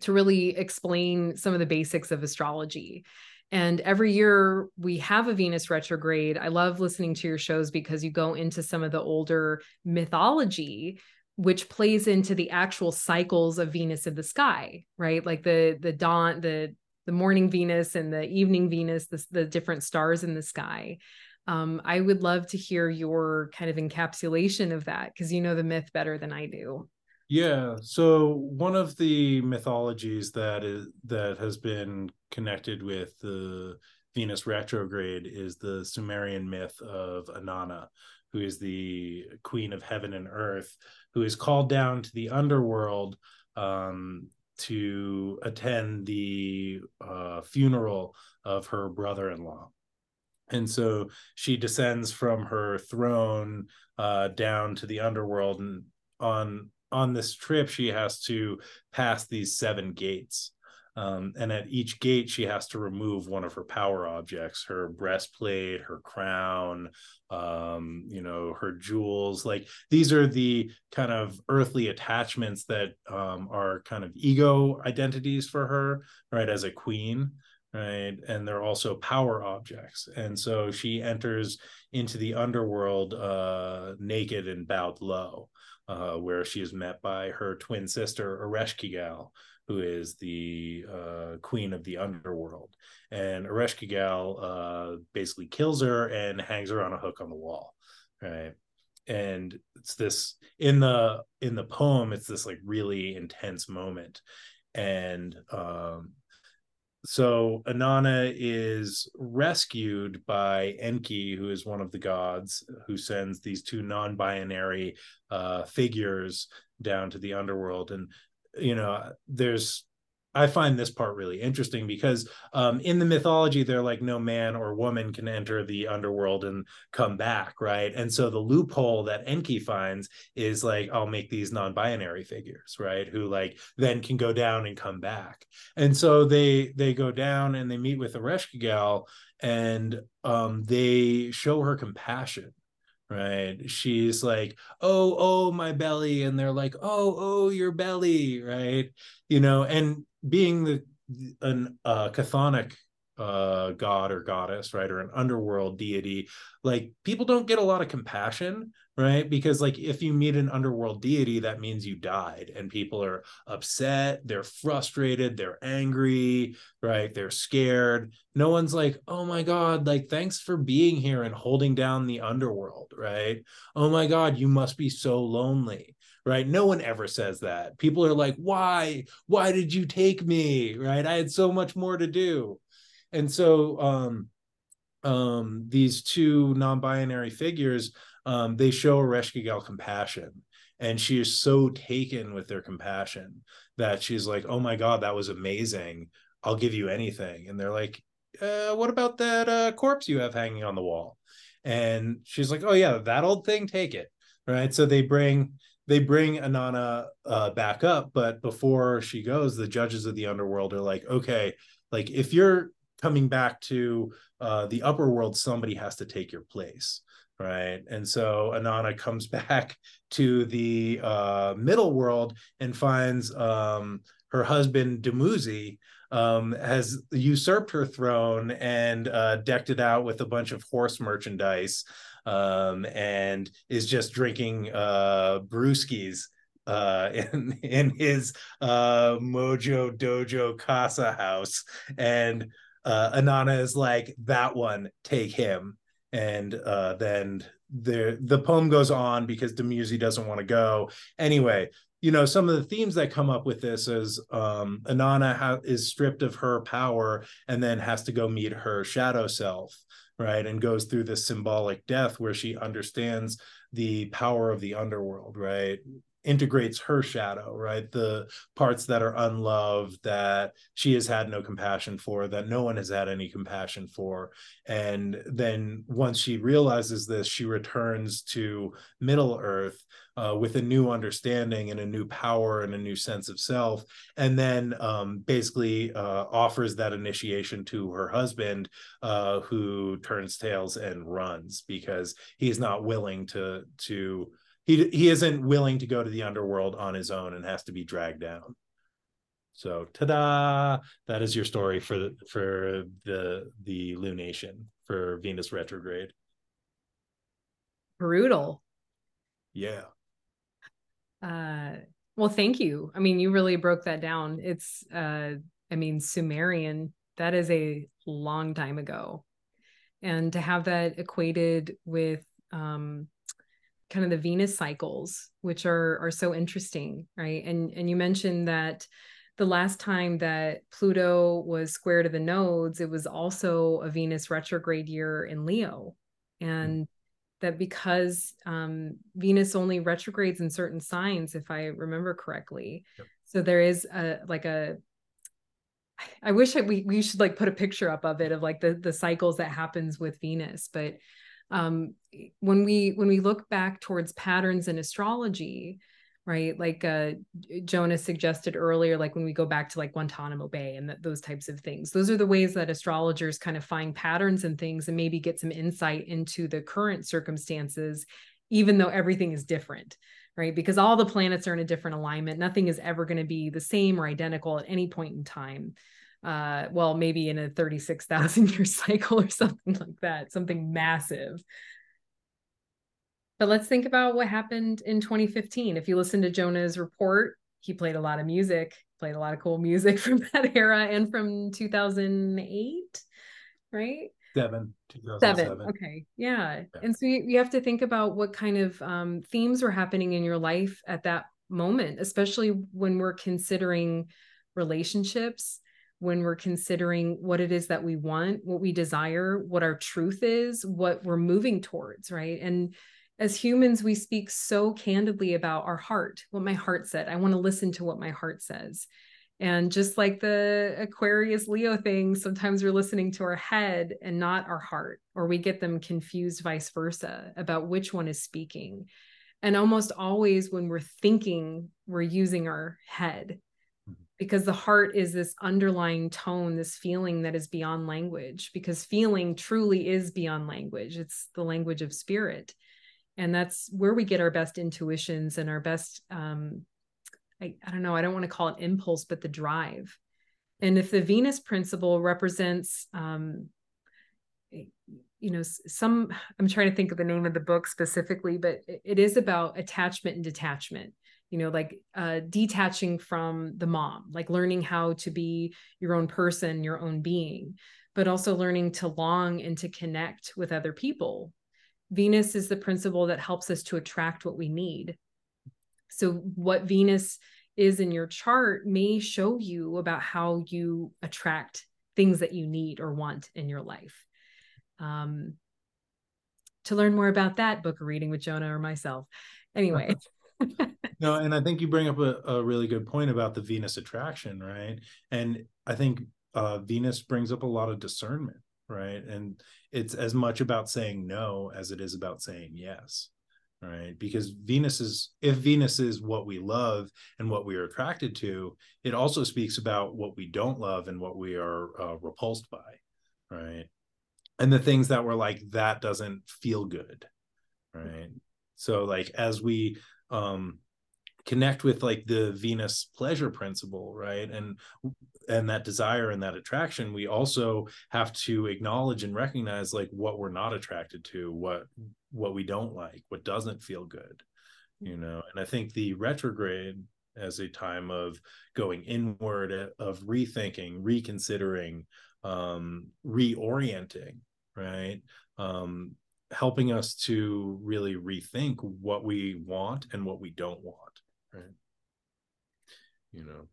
A: to really explain some of the basics of astrology. And every year we have a Venus retrograde. I love listening to your shows because you go into some of the older mythology which plays into the actual cycles of Venus in the sky, right? Like the the dawn, the the morning Venus and the evening Venus, the, the different stars in the sky. Um, I would love to hear your kind of encapsulation of that because you know the myth better than I do.
B: Yeah. So one of the mythologies that is that has been connected with the Venus retrograde is the Sumerian myth of Inanna, who is the queen of heaven and earth, who is called down to the underworld um, to attend the uh, funeral of her brother-in-law. And so she descends from her throne uh, down to the underworld and on on this trip she has to pass these seven gates. Um, and at each gate she has to remove one of her power objects her breastplate her crown um, you know her jewels. Like these are the kind of earthly attachments that um, are kind of ego identities for her right as a queen right and they're also power objects and so she enters into the underworld uh, naked and bowed low uh, where she is met by her twin sister Ereshkigal, who is the uh, queen of the underworld. And Ereshkigal uh, basically kills her and hangs her on a hook on the wall, right? And it's this in the in the poem. It's this like really intense moment, and um, so Inanna is rescued by Enki, who is one of the gods, who sends these two non-binary uh, figures down to the underworld. And you know, there's I find this part really interesting because um, in the mythology, they're like no man or woman can enter the underworld and come back, right? And so the loophole that Enki finds is like, I'll make these non-binary figures, right? Who like then can go down and come back. And so they they go down and they meet with Ereshkigal and um, they show her compassion right she's like oh oh my belly and they're like oh oh your belly right you know and being the an uh chthonic uh god or goddess right or an underworld deity like people don't get a lot of compassion right? Because like if you meet an underworld deity that means you died and people are upset they're frustrated they're angry right they're scared. No one's like oh my god like thanks for being here and holding down the underworld right? Oh my god you must be so lonely right? No one ever says that. People are like why? Why did you take me? Right? I had so much more to do and so um um these two non-binary figures um they show Ereshkigal compassion and she is so taken with their compassion that she's like oh my god that was amazing. I'll give you anything. And they're like uh, what about that uh, corpse you have hanging on the wall? And she's like oh yeah that old thing take it. Right? So they bring they bring Inanna uh, back up but before she goes the judges of the underworld are like okay like if you're coming back to uh, the upper world, somebody has to take your place, right? And so Inanna comes back to the uh, middle world and finds um, her husband Dumuzi um, has usurped her throne and uh, decked it out with a bunch of horse merchandise um, and is just drinking uh, brewskis uh, in in his uh, Mojo Dojo Casa house, and uh, Inanna is like that one, take him, and uh, then the the poem goes on because Dumuzi doesn't want to go anyway. You know, some of the themes that come up with this is um, Inanna ha- is stripped of her power and then has to go meet her shadow self, right? And goes through this symbolic death where she understands the power of the underworld, right? Integrates her shadow right? The parts that are unloved that she has had no compassion for that no one has had any compassion for. And then once she realizes this she returns to middle earth uh, with a new understanding and a new power and a new sense of self. And then um, basically uh, offers that initiation to her husband uh, who turns tails and runs because he's not willing to to he he isn't willing to go to the underworld on his own and has to be dragged down. So, ta-da! That is your story for the, for the the lunation for Venus retrograde.
A: Brutal.
B: Yeah.
A: Uh, well, thank you. I mean, you really broke that down. It's, uh, I mean, Sumerian. That is a long time ago, and to have that equated with um, kind of the Venus cycles, which are are so interesting, right? And and you mentioned that the last time that Pluto was square to the nodes, it was also a Venus retrograde year in Leo, and that because um, Venus only retrogrades in certain signs, if I remember correctly. Yep. So there is a like a I wish I, we we should like put a picture up of it of like the the cycles that happens with Venus, but um, when we when we look back towards patterns in astrology right like uh, jonah's suggested earlier like when we go back to like guantanamo bay and th- those types of things those are the ways that astrologers kind of find patterns and things and maybe get some insight into the current circumstances even though everything is different right? Because all the planets are in a different alignment. Nothing is ever going to be the same or identical at any point in time uh well maybe in a 36,000 year cycle or something like that something massive. But let's think about what happened in 2015 if you listen to Jonah's report he played a lot of music played a lot of cool music from that era and from 2008 right?
B: Seven.
A: Seven okay yeah. yeah. and so you, you have to think about what kind of um, themes were happening in your life at that moment especially when we're considering relationships when we're considering what it is that we want, what we desire, what our truth is, what we're moving towards, right? And as humans, we speak so candidly about our heart, what my heart said. I want to listen to what my heart says. And just like the Aquarius Leo thing, sometimes we're listening to our head and not our heart, or we get them confused vice versa about which one is speaking. And almost always when we're thinking, we're using our head because the heart is this underlying tone, this feeling that is beyond language, because feeling truly is beyond language. It's the language of spirit. And that's where we get our best intuitions and our best, um, I, I don't know, I don't want to call it impulse, but the drive. And if the Venus principle represents, um, you know, some, I'm trying to think of the name of the book specifically, but it is about attachment and detachment you know like uh, detaching from the mom like learning how to be your own person your own being but also learning to long and to connect with other people. Venus is the principle that helps us to attract what we need. So what venus is in your chart may show you about how you attract things that you need or want in your life. Um, to learn more about that book a reading with jonah or myself. Anyway
B: no, and I think you bring up a, a really good point about the Venus attraction, right? And I think uh, Venus brings up a lot of discernment, right? And it's as much about saying no as it is about saying yes, right? Because Venus is, if Venus is what we love and what we are attracted to, it also speaks about what we don't love and what we are uh, repulsed by, right? And the things that we're like, that doesn't feel good, right? So, like, as we um connect with like the venus pleasure principle right? And and that desire and that attraction we also have to acknowledge and recognize like what we're not attracted to what what we don't like what doesn't feel good you know? And i think the retrograde as a time of going inward of rethinking reconsidering um reorienting right? Um helping us to really rethink what we want and what we don't want right? You know?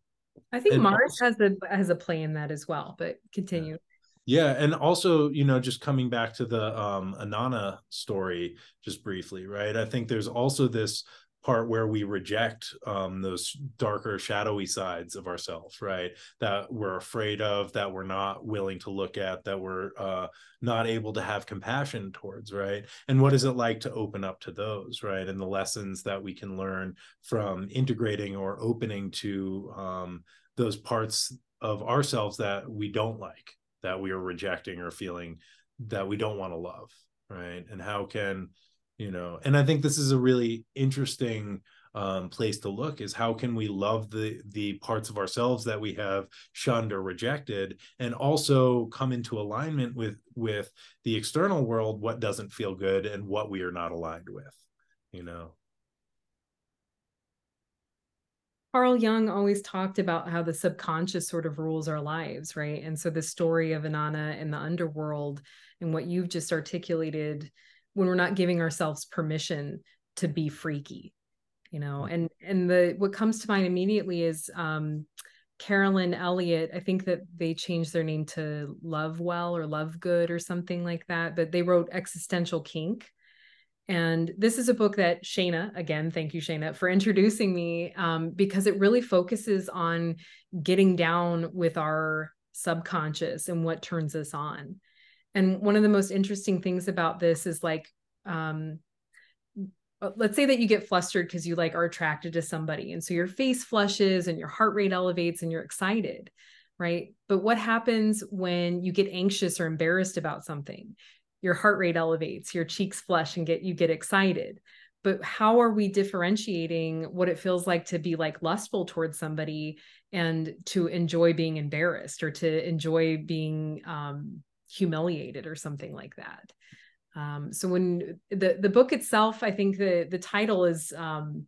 A: I think and mars also, has a has a play in that as well but continue.
B: Yeah. yeah and also you know just coming back to the um inanna story just briefly right? I think there's also this part where we reject um, those darker shadowy sides of ourselves right? That we're afraid of that we're not willing to look at that we're uh, not able to have compassion towards right? And what is it like to open up to those right? And the lessons that we can learn from integrating or opening to um, those parts of ourselves that we don't like that we are rejecting or feeling that we don't want to love right? And how can you know and i think this is a really interesting um, place to look is how can we love the the parts of ourselves that we have shunned or rejected and also come into alignment with with the external world what doesn't feel good and what we are not aligned with you know
A: Carl Jung always talked about how the subconscious sort of rules our lives, right? And so the story of Inanna in the underworld and what you've just articulated when we're not giving ourselves permission to be freaky you know mm-hmm. and and the what comes to mind immediately is um carolyn elliott i think that they changed their name to love well or love good or something like that but they wrote existential kink and this is a book that Shana, again, thank you, Shana, for introducing me, um, because it really focuses on getting down with our subconscious and what turns us on. And one of the most interesting things about this is like, um, uh, let's say that you get flustered because you like are attracted to somebody. And so your face flushes and your heart rate elevates and you're excited, right? But what happens when you get anxious or embarrassed about something? Your heart rate elevates, your cheeks flush and get you get excited but how are we differentiating what it feels like to be like lustful towards somebody and to enjoy being embarrassed or to enjoy being um, humiliated or something like that. Um, so when the the book itself, I think the the title is um,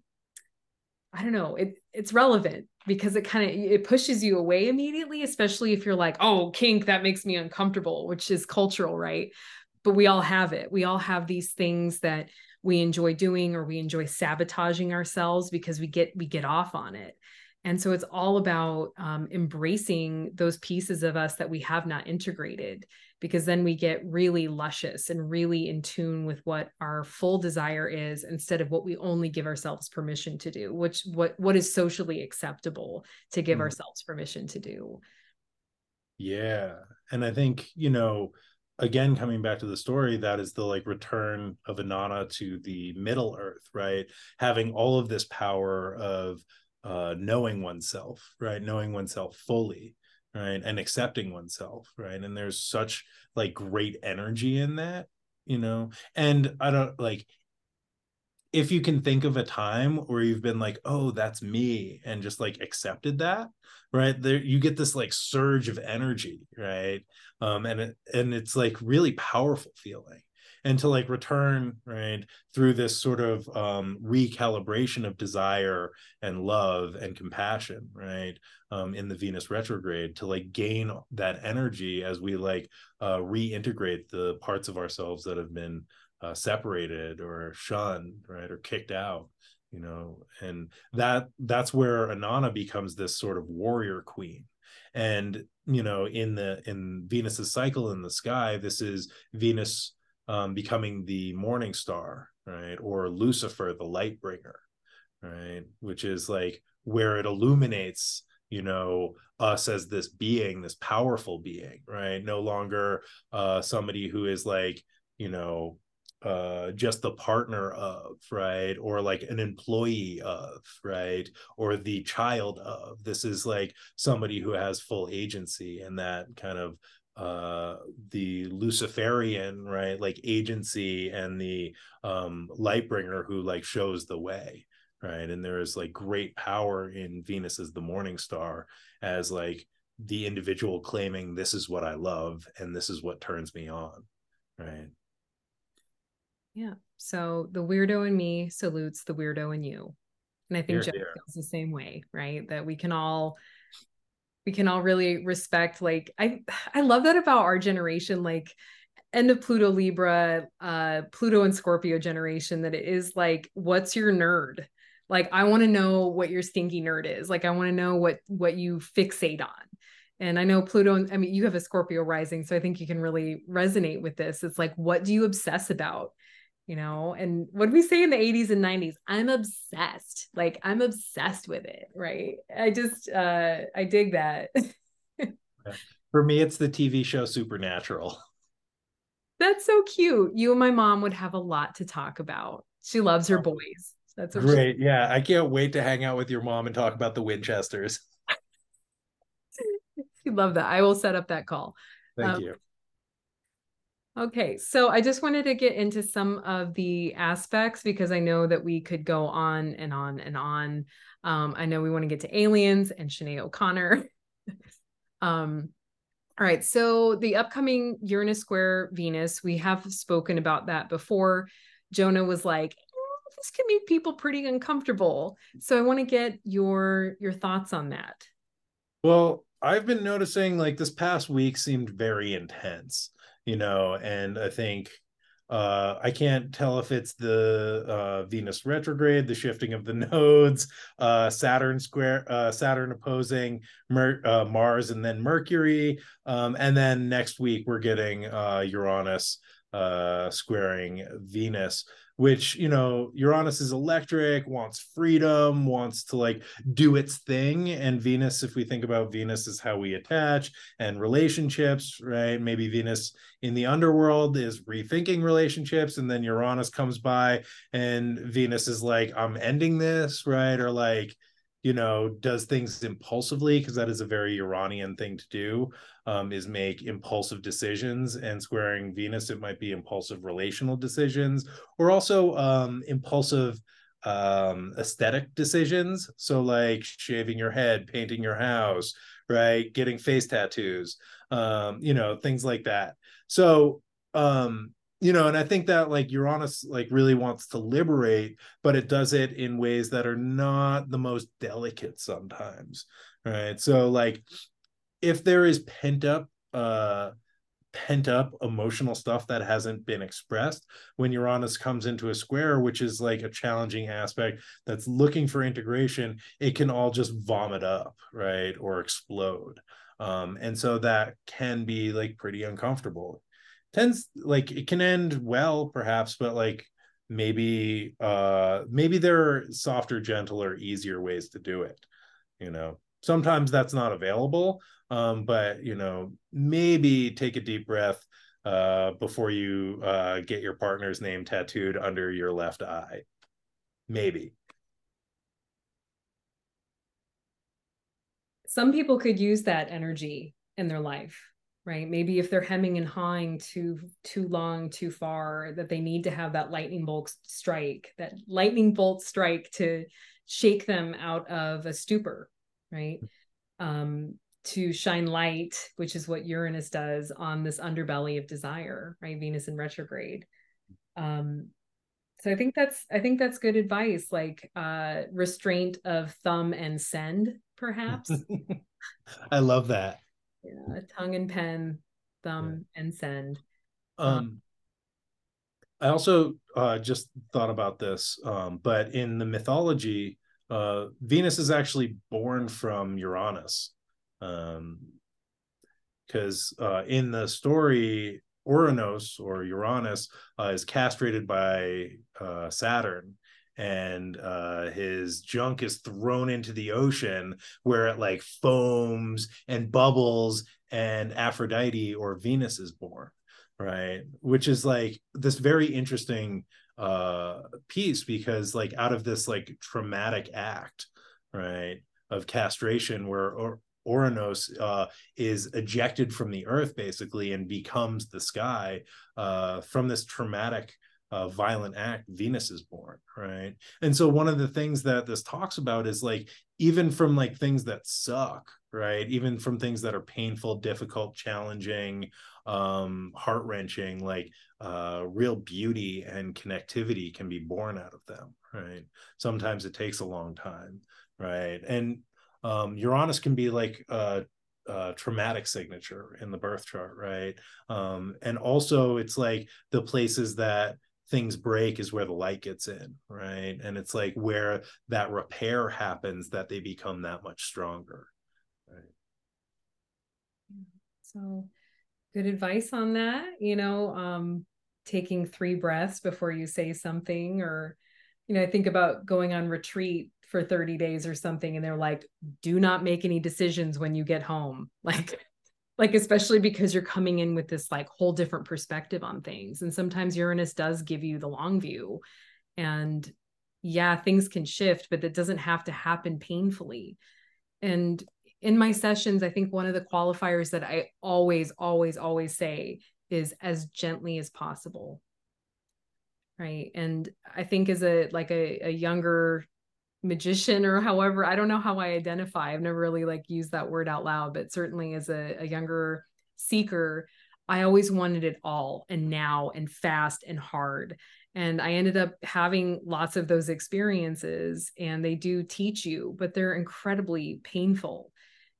A: I don't know, it it's relevant because it kind of it pushes you away immediately, especially if you're like, oh, kink, that makes me uncomfortable, which is cultural, right? But we all have it. We all have these things that we enjoy doing or we enjoy sabotaging ourselves because we get we get off on it and so it's all about um, embracing those pieces of us that we have not integrated, because then we get really luscious and really in tune with what our full desire is instead of what we only give ourselves permission to do, which what what is socially acceptable to give mm. ourselves permission to do.
B: Yeah. And I think, you know, again coming back to the story that is the like return of inanna to the middle earth right having all of this power of uh, knowing oneself, right? Knowing oneself fully, right? And accepting oneself, right? And there's such like great energy in that, you know? And I don't like if you can think of a time where you've been like oh that's me and just like accepted that right there you get this like surge of energy right um and it and it's like really powerful feeling and to like return right through this sort of um recalibration of desire and love and compassion right um in the venus retrograde to like gain that energy as we like uh reintegrate the parts of ourselves that have been uh, separated or shunned right or kicked out you know and that that's where inanna becomes this sort of warrior queen. And you know in the in venus's cycle in the sky this is venus um, becoming the morning star right? Or lucifer the light bringer right? Which is like where it illuminates you know us as this being this powerful being right? No longer uh somebody who is like you know uh just the partner of right? Or like an employee of right? Or the child of. This is like somebody who has full agency and that kind of uh the luciferian right like agency and the um light bringer who like shows the way right and there is like great power in venus as the morning star as like the individual claiming this is what i love and this is what turns me on right
A: yeah. So the weirdo in me salutes the weirdo in you. And I think Jeff feels the same way, right? That we can all we can all really respect like I I love that about our generation like end of Pluto Libra, uh Pluto and Scorpio generation that it is like what's your nerd? Like I want to know what your stinky nerd is. Like I want to know what what you fixate on. And I know Pluto, I mean, you have a Scorpio rising, so I think you can really resonate with this. It's like, what do you obsess about? You know? And what we say in the 80s and 90s i'm obsessed. Like i'm obsessed with it right? I just uh i dig that.
B: For me it's the tv show supernatural.
A: That's so cute. You and my mom would have a lot to talk about. She loves her oh, boys.
B: That's great she... yeah i can't wait to hang out with your mom and talk about the winchesters.
A: You love that. I will set up that call.
B: Thank um, you
A: Okay, so I just wanted to get into some of the aspects because I know that we could go on and on and on. Um, I know we want to get to aliens and Sinead O'Connor. um, all right, so the upcoming Uranus square Venus, we have spoken about that before. Jonah was like, eh, "This can make people pretty uncomfortable," so I want to get your your thoughts on that.
B: Well, I've been noticing like this past week seemed very intense you know, and I think uh, I can't tell if it's the uh, Venus retrograde, the shifting of the nodes, uh, Saturn square, uh, Saturn opposing Mer- uh, Mars, and then Mercury, um, and then next week we're getting uh, Uranus squaring Venus which you know uranus is electric wants freedom wants to like do its thing. And venus if we think about venus is how we attach and relationships right? Maybe venus in the underworld is rethinking relationships and then uranus comes by and venus is like i'm ending this right? Or like you know does things impulsively because that is a very uranian thing to do um, is make impulsive decisions and squaring venus it might be impulsive relational decisions or also um, impulsive um, aesthetic decisions. So like shaving your head painting your house right? Getting face tattoos um, you know things like that. So um you know and i think that like uranus like really wants to liberate but it does it in ways that are not the most delicate sometimes right? So like if there is pent up uh pent up emotional stuff that hasn't been expressed when uranus comes into a square which is like a challenging aspect that's looking for integration it can all just vomit up right or explode. Um and so that can be like pretty uncomfortable tends like it can end well perhaps but like maybe uh maybe there are softer gentler easier ways to do it you know? Sometimes that's not available um but you know maybe take a deep breath uh before you uh get your partner's name tattooed under your left eye. Maybe.
A: Some people could use that energy in their life right? Maybe if they're hemming and hawing too too long too far that they need to have that lightning bolt strike that lightning bolt strike to shake them out of a stupor right? Um to shine light which is what uranus does on this underbelly of desire right? Venus in retrograde. Um so i think that's i think that's good advice like uh restraint of thumb and send perhaps.
B: I love that
A: yeah tongue and pen thumb yeah. and send
B: um, um i also uh just thought about this um but in the mythology uh venus is actually born from uranus um because uh in the story Uranus or Uranus uh, is castrated by uh, Saturn and uh, his junk is thrown into the ocean where it like foams and bubbles and Aphrodite or Venus is born right? Which is like this very interesting uh piece because like out of this like traumatic act right of castration where or Uranus uh, is ejected from the earth basically and becomes the sky uh, from this traumatic uh, violent act venus is born right? And so one of the things that this talks about is like even from like things that suck right? Even from things that are painful difficult challenging um heart-wrenching like uh real beauty and connectivity can be born out of them right? Sometimes it takes a long time right? And um, Uranus can be like a, traumatic signature in the birth chart, right? Um, and also, it's like the places that things break is where the light gets in, right? And it's like where that repair happens that they become that much stronger, right?
A: So, good advice on that. You know, um, taking three breaths before you say something, or you know, I think about going on retreat for 30 days or something and they're like do not make any decisions when you get home like like especially because you're coming in with this like whole different perspective on things and sometimes uranus does give you the long view and yeah things can shift but that doesn't have to happen painfully and in my sessions i think one of the qualifiers that i always always always say is as gently as possible right? And i think as a like a, a younger magician or however i don't know how i identify i've never really like used that word out loud but certainly as a, a younger seeker i always wanted it all and now and fast and hard and i ended up having lots of those experiences and they do teach you but they're incredibly painful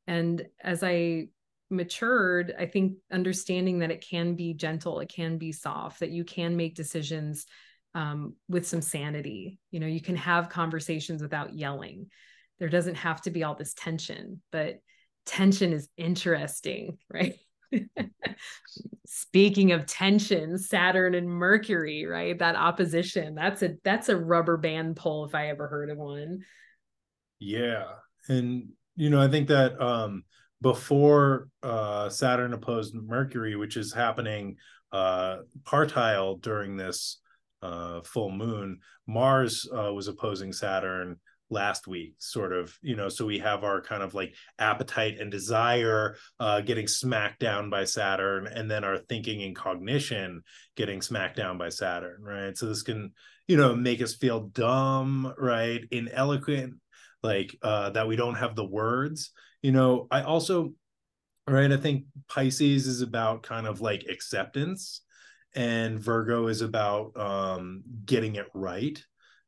A: and as i matured i think understanding that it can be gentle it can be soft that you can make decisions um, with some sanity. You know, you can have conversations without yelling. There doesn't have to be all this tension, but tension is interesting, right? Speaking of tension, Saturn and Mercury, right? That opposition. That's a that's a rubber band pull if I ever heard of one.
B: Yeah. And you know, I think that um before uh Saturn opposed Mercury, which is happening uh partile during this uh, full moon. Mars uh, was opposing Saturn last week sort of you know so we have our kind of like appetite and desire uh getting smacked down by saturn and then our thinking and cognition getting smacked down by saturn right so this can you know make us feel dumb right ineloquent like uh that we don't have the words you know i also right i think pisces is about kind of like acceptance and Virgo is about um, getting it right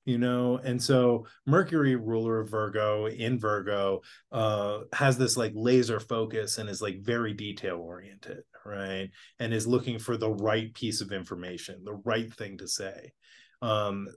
B: you know? And so mercury ruler of virgo in virgo uh has this like laser focus and is like very detail oriented right? And is looking for the right piece of information the right thing to say. Um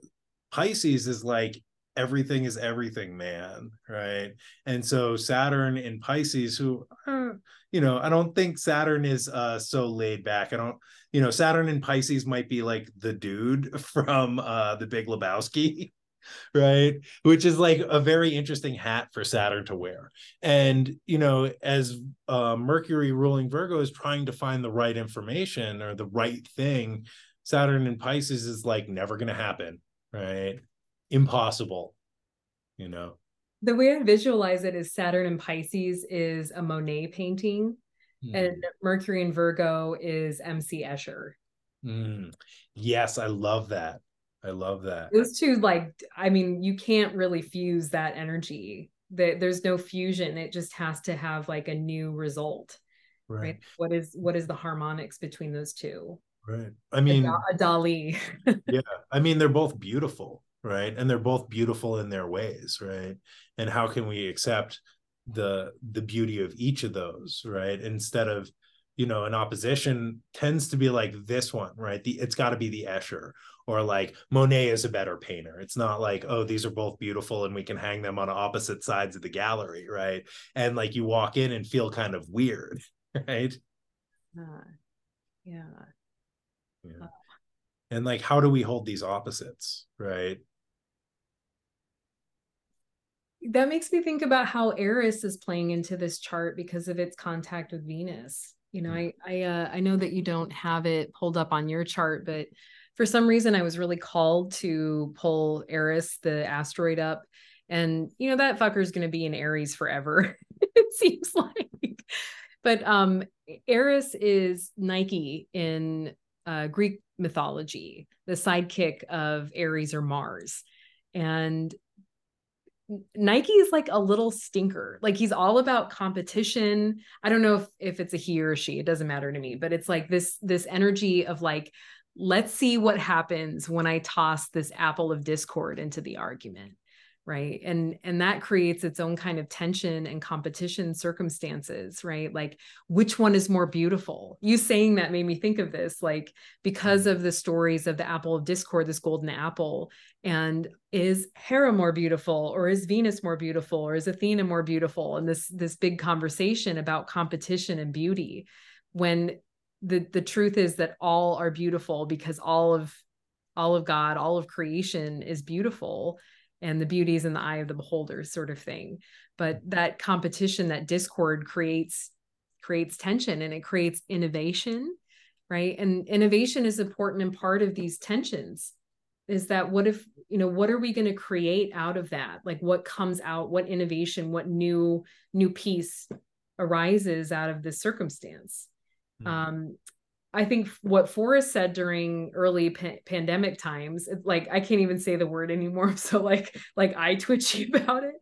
B: pisces is like everything is everything man right and so saturn in pisces who uh, you know i don't think saturn is uh so laid back i don't you know, Saturn in Pisces might be like the dude from uh the Big Lebowski, right? Which is like a very interesting hat for Saturn to wear. And you know, as uh, Mercury ruling Virgo is trying to find the right information or the right thing, Saturn in Pisces is like never going to happen, right? Impossible, you know.
A: The way I visualize it is Saturn and Pisces is a Monet painting mm. and Mercury and Virgo is MC Escher.
B: Mm. Yes, I love that. I love that.
A: Those two, like, I mean, you can't really fuse that energy. That there's no fusion. It just has to have like a new result. Right. right. What is what is the harmonics between those two?
B: Right. I mean,
A: a, a Dali.
B: yeah. I mean, they're both beautiful, right? And they're both beautiful in their ways, right? And how can we accept the the beauty of each of those, right? Instead of you know an opposition tends to be like this one right the it's got to be the escher or like monet is a better painter it's not like oh these are both beautiful and we can hang them on opposite sides of the gallery right and like you walk in and feel kind of weird right
A: uh, yeah
B: yeah uh. and like how do we hold these opposites right
A: that makes me think about how eris is playing into this chart because of its contact with venus. You know mm. i i uh, i know that you don't have it pulled up on your chart but for some reason i was really called to pull eris the asteroid up. And you know that fucker's going to be in aries forever it seems like. But um eris is nike in uh, greek mythology the sidekick of ares or mars. And Nike is like a little stinker. Like he's all about competition. I don't know if if it's a he or a she, it doesn't matter to me, but it's like this this energy of like let's see what happens when I toss this apple of discord into the argument right? And and that creates its own kind of tension and competition circumstances right? Like which one is more beautiful? You saying that made me think of this like because mm-hmm. of the stories of the apple of discord this golden apple and is hera more beautiful or is venus more beautiful or is athena more beautiful? And this this big conversation about competition and beauty when the the truth is that all are beautiful because all of all of god all of creation is beautiful and the beauty is in the eye of the beholder sort of thing. But that competition that discord creates creates tension and it creates innovation right? And innovation is important and part of these tensions is that what if you know what are we going to create out of that? Like what comes out what innovation what new new piece arises out of this circumstance? Mm-hmm. um I think what Forrest said during early pa- pandemic times, like I can't even say the word anymore. So like like I twitchy about it.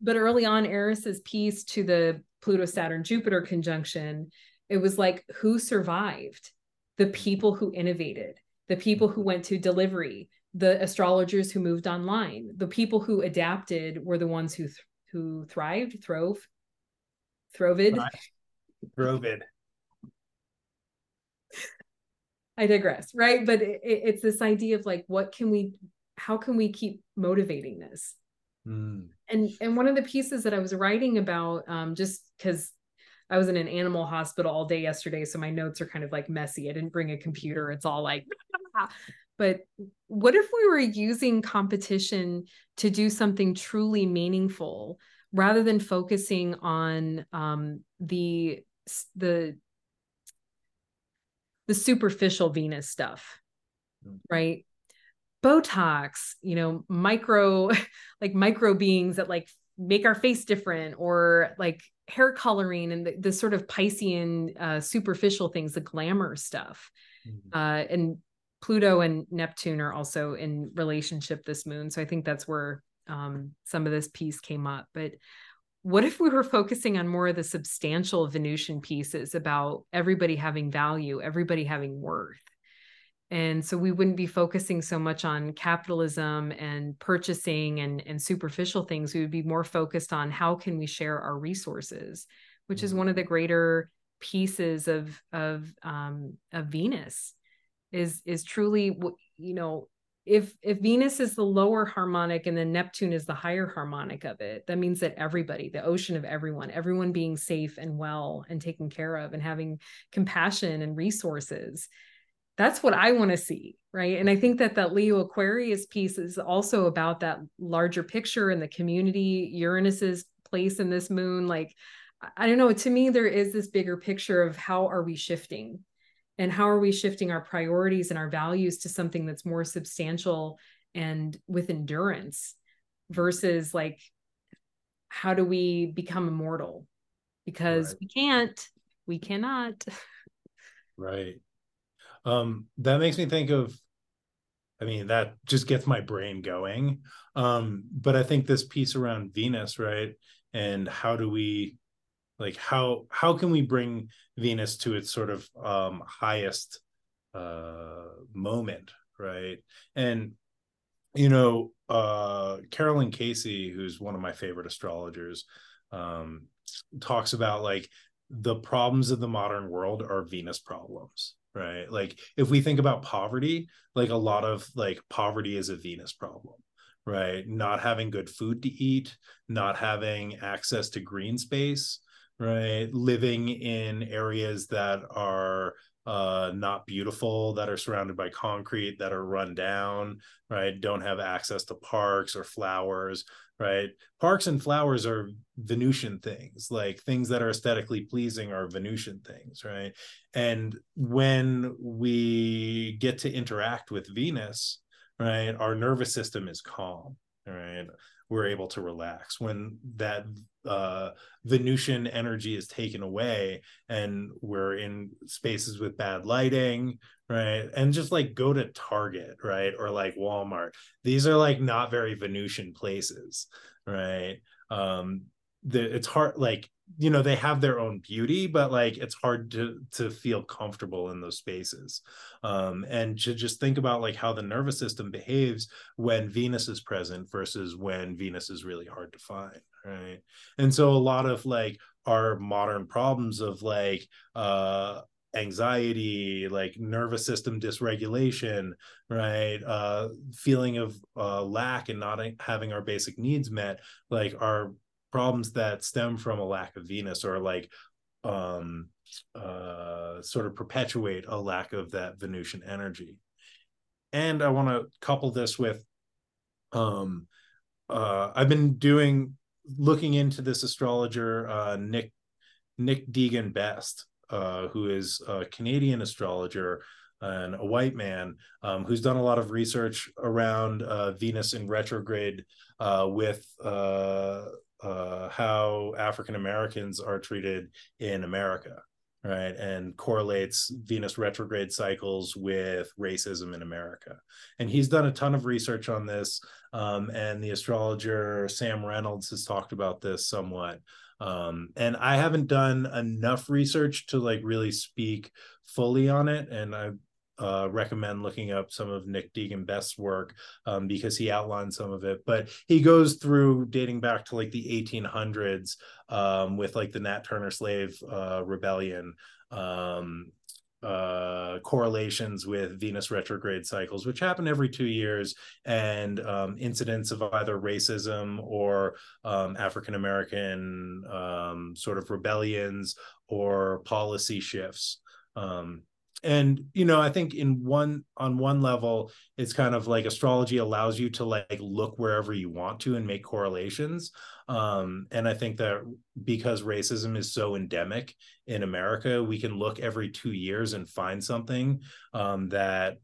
A: But early on, Eris's piece to the Pluto Saturn Jupiter conjunction, it was like who survived? The mm-hmm. people who innovated, the people who went to delivery, the astrologers who moved online, the people who adapted were the ones who th- who thrived, throve, throvid.
B: Throvid.
A: I digress, right? But it, it's this idea of like, what can we, how can we keep motivating this? Mm. And and one of the pieces that I was writing about, um, just because I was in an animal hospital all day yesterday, so my notes are kind of like messy. I didn't bring a computer; it's all like. but what if we were using competition to do something truly meaningful rather than focusing on um, the the the superficial Venus stuff, mm-hmm. right? Botox, you know, micro, like micro beings that like make our face different or like hair coloring and the, the sort of Piscean uh, superficial things, the glamour stuff. Mm-hmm. Uh, and Pluto and Neptune are also in relationship this moon. So I think that's where um, some of this piece came up. But what if we were focusing on more of the substantial Venusian pieces about everybody having value, everybody having worth? And so we wouldn't be focusing so much on capitalism and purchasing and, and superficial things. We would be more focused on how can we share our resources, which is mm-hmm. one of the greater pieces of of um, of Venus is is truly you know if if venus is the lower harmonic and then neptune is the higher harmonic of it that means that everybody the ocean of everyone everyone being safe and well and taken care of and having compassion and resources that's what i want to see right? And i think that that leo aquarius piece is also about that larger picture and the community uranus's place in this moon like i don't know to me there is this bigger picture of how are we shifting and how are we shifting our priorities and our values to something that's more substantial and with endurance versus like how do we become immortal because right. we can't we cannot.
B: Right. Um, that makes me think of I mean, that just gets my brain going. Um, but I think this piece around Venus, right? And how do we like how how can we bring Venus to its sort of um highest uh moment, right? And you know, uh Caroline Casey, who's one of my favorite astrologers, um, talks about like the problems of the modern world are Venus problems, right? Like if we think about poverty, like a lot of like poverty is a Venus problem, right? Not having good food to eat, not having access to green space, right? Living in areas that are uh, not beautiful, that are surrounded by concrete, that are run down, right? Don't have access to parks or flowers, right? Parks and flowers are Venusian things, like things that are aesthetically pleasing are Venusian things, right? And when we get to interact with Venus, right, our nervous system is calm, right? We're able to relax when that uh, Venusian energy is taken away and we're in spaces with bad lighting, right? And just like go to Target, right? Or like Walmart. These are like not very Venusian places, right? Um, the, it's hard, like, you know, they have their own beauty, but like it's hard to to feel comfortable in those spaces. Um, and to just think about like how the nervous system behaves when Venus is present versus when Venus is really hard to find, right? And so a lot of like our modern problems of like uh anxiety like nervous system dysregulation right uh feeling of uh lack and not having our basic needs met like are problems that stem from a lack of venus or like um uh sort of perpetuate a lack of that venusian energy. And i want to couple this with um uh i've been doing looking into this astrologer uh nick nick dagan best uh, who is a Canadian astrologer and a white man um, who's done a lot of research around uh, Venus in retrograde uh, with uh, how African Americans are treated in America, right? And correlates Venus retrograde cycles with racism in America. And he's done a ton of research on this. Um, and the astrologer Sam Reynolds has talked about this somewhat um, and i haven't done enough research to like really speak fully on it and i uh, recommend looking up some of Nick Dagan Best's work um, because he outlines some of it. But he goes through dating back to like the 1800s um, with like the Nat Turner slave uh, rebellion um, uh, correlations with Venus retrograde cycles, which happen every two years, and um, incidents of either racism or um, African American um, sort of rebellions or policy shifts. Um, and you know i think in one on one level it's kind of like astrology allows you to like look wherever you want to and make correlations. Um, and i think that because racism is so endemic in america we can look every two years and find something um, that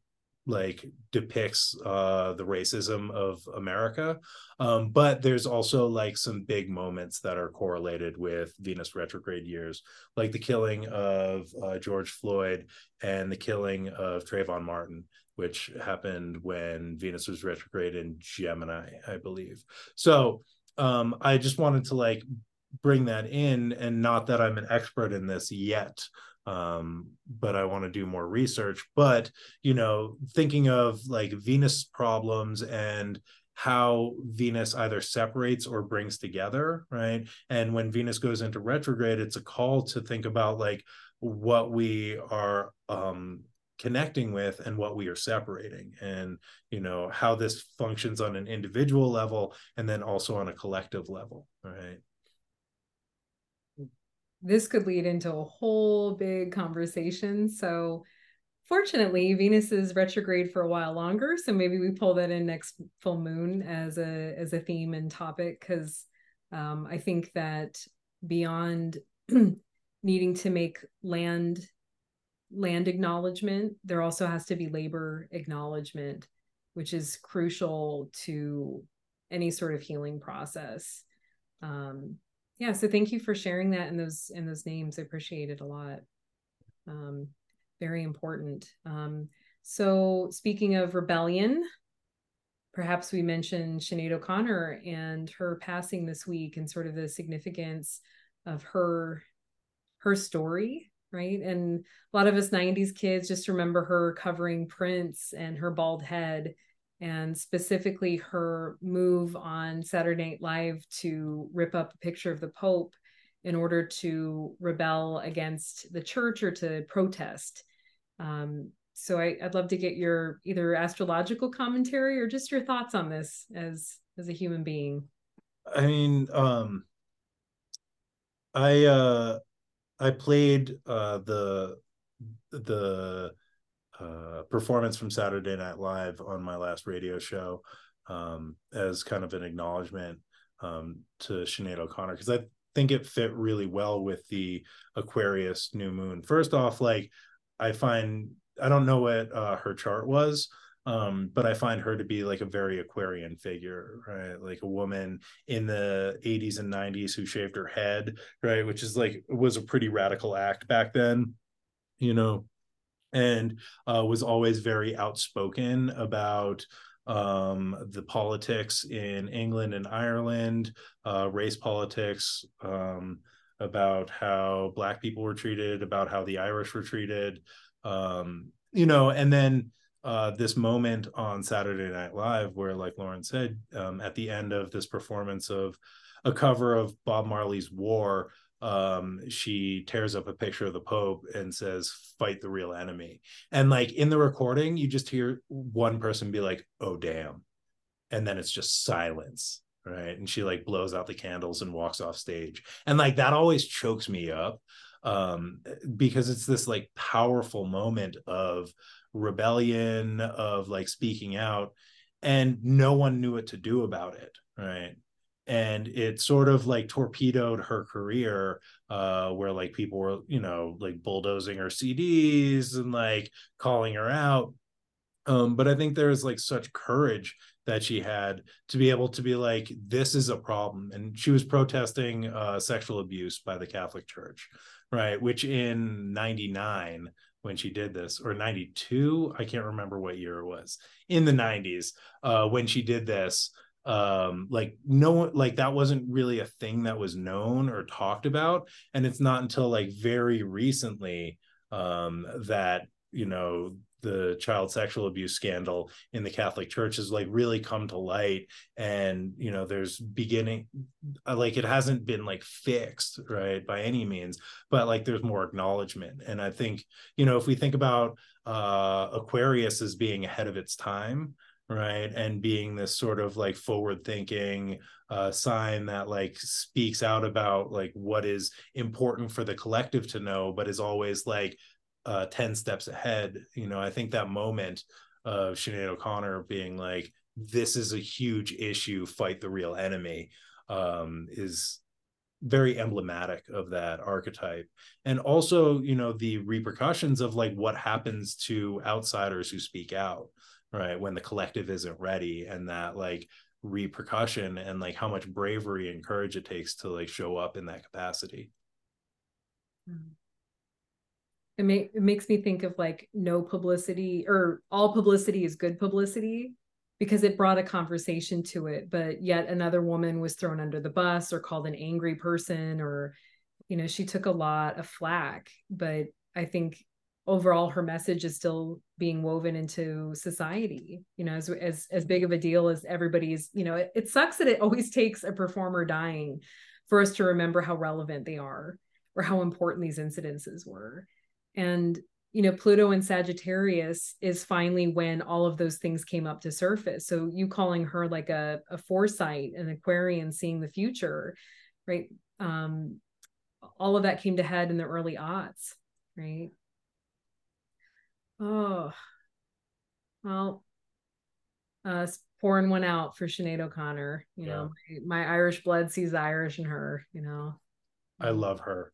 B: like depicts uh the racism of america. Um but there's also like some big moments that are correlated with venus retrograde years like the killing of uh, george floyd and the killing of trayvon martin which happened when venus was retrograde in gemini i believe. So um i just wanted to like bring that in and not that i'm an expert in this yet um, but I want to do more research. But you know, thinking of like Venus problems and how Venus either separates or brings together, right? And when Venus goes into retrograde, it's a call to think about like what we are um connecting with and what we are separating and you know how this functions on an individual level and then also on a collective level right
A: this could lead into a whole big conversation. So, fortunately, Venus is retrograde for a while longer, so maybe we pull that in next full moon as a as a theme and topic because um, I think that beyond needing to make land land acknowledgement, there also has to be labor acknowledgement, which is crucial to any sort of healing process. Um, yeah so thank you for sharing that and those and those names. I appreciate it a lot. Um very important. Um so speaking of rebellion perhaps we mentioned Sinead O'Connor and her passing this week and sort of the significance of her her story right? And a lot of us 90s kids just remember her covering prince and her bald head and specifically her move on saturday night live to rip up a picture of the pope in order to rebel against the church or to protest. Um, so I, would love to get your either astrological commentary or just your thoughts on this as as a human being.
B: I mean um i uh i played uh the the uh performance from saturday night live on my last radio show um as kind of an acknowledgement um to Sinead O'Connor because I think it fit really well with the Aquarius new moon. First off, like I find I don't know what uh, her chart was, um, but I find her to be like a very Aquarian figure, right? Like a woman in the 80s and 90s who shaved her head, right? Which is like was a pretty radical act back then, you know, and uh, was always very outspoken about um, the politics in England and Ireland, uh, race politics, um, about how Black people were treated, about how the Irish were treated um, you know, and then uh, this moment on Saturday Night Live where, like Lauren said, um, at the end of this performance of a cover of Bob Marley's War, um, she tears up a picture of the Pope and says, "Fight the real enemy." And like in the recording, you just hear one person be like, "Oh damn," and then it's just silence right and she like blows out the candles and walks off stage and like that always chokes me up um, because it's this like powerful moment of rebellion, of like speaking out, and no one knew what to do about it, right? And it sort of like torpedoed her career, uh, where like people were, you know, like bulldozing her CDs and like calling her out. Um, but I think there is like such courage that she had to be able to be like this is a problem and she was protesting uh, sexual abuse by the catholic church right which in 99 when she did this or 92 i can't remember what year it was in the 90s uh when she did this um like no like that wasn't really a thing that was known or talked about and it's not until like very recently um that you know the child sexual abuse scandal in the Catholic Church has like really come to light and you know there's beginning uh, like it hasn't been like fixed right by any means but like there's more acknowledgement and I think you know if we think about uh Aquarius as being ahead of its time right and being this sort of like forward thinking uh sign that like speaks out about like what is important for the collective to know but is always like uh, 10 steps ahead. You know, I think that moment of Sinead O'Connor being like, this is a huge issue, fight the real enemy, um, is very emblematic of that archetype. And also, you know, the repercussions of like what happens to outsiders who speak out, right? When the collective isn't ready and that like repercussion and like how much bravery and courage it takes to like show up in that capacity.
A: Mm-hmm it, may, it makes me think of like no publicity or all publicity is good publicity because it brought a conversation to it but yet another woman was thrown under the bus or called an angry person or you know she took a lot of flack but i think overall her message is still being woven into society you know as as, as big of a deal as everybody's you know it, it sucks that it always takes a performer dying for us to remember how relevant they are or how important these incidences were. And you know pluto and sagittarius is finally when all of those things came up to surface. So you calling her like a, a foresight an aquarian seeing the future right? Um all of that came to head in the early aughts right oh well uh pouring one out for Sinead O'Connor you yeah. know my, my irish blood sees the irish in her you know
B: i love her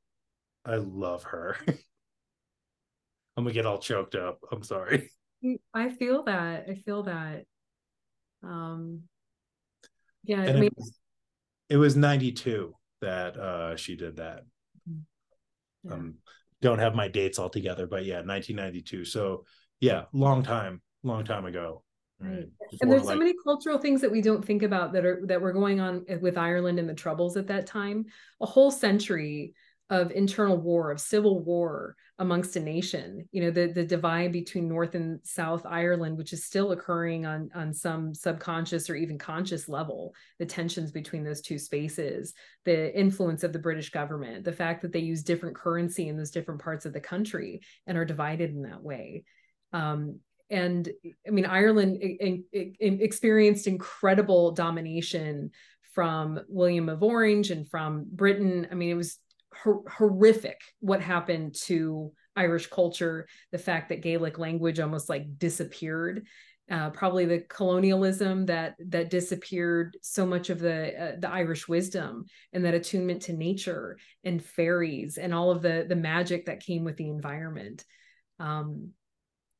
B: i love her I'm gonna get all choked up. I'm sorry.
A: I feel that. I feel that. Um yeah,
B: it, was, it was 92. that uh she did that.
A: Mm-hmm. Yeah.
B: Um don't have my dates all together, but yeah, 1992. So yeah, long time, long time ago.
A: Right. And there's like, so many cultural things that we don't think about that are that were going on with Ireland and the Troubles at that time. A whole century of internal war, of civil war amongst a nation. You know, the the divide between North and South Ireland, which is still occurring on on some subconscious or even conscious level. The tensions between those two spaces, the influence of the British government, the fact that they use different currency in those different parts of the country and are divided in that way. Um, and I mean, Ireland experienced incredible domination from William of Orange and from Britain. I mean, it was hor- horrific what happened to Irish culture. The fact that Gaelic language almost like disappeared. Uh, probably the colonialism that that disappeared so much of the uh, the Irish wisdom and that attunement to nature and fairies and all of the the magic that came with the environment. Um,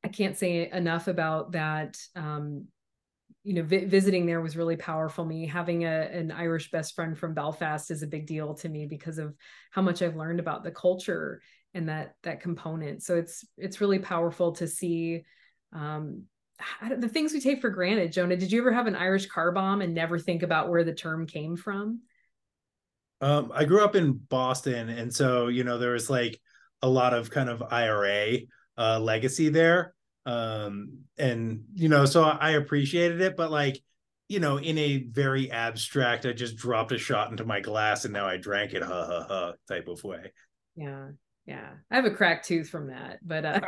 A: I can't say enough about that. Um, you know, vi- visiting there was really powerful. Me having a an Irish best friend from Belfast is a big deal to me because of how much I've learned about the culture and that that component. So it's it's really powerful to see um, the things we take for granted. Jonah, did you ever have an Irish car bomb and never think about where the term came from?
B: Um, I grew up in Boston, and so you know there was like a lot of kind of IRA uh, legacy there. Um, and you know, so I appreciated it, but like, you know, in a very abstract, I just dropped a shot into my glass and now I drank it, ha ha ha, type of way.
A: Yeah, yeah. I have a cracked tooth from that, but uh,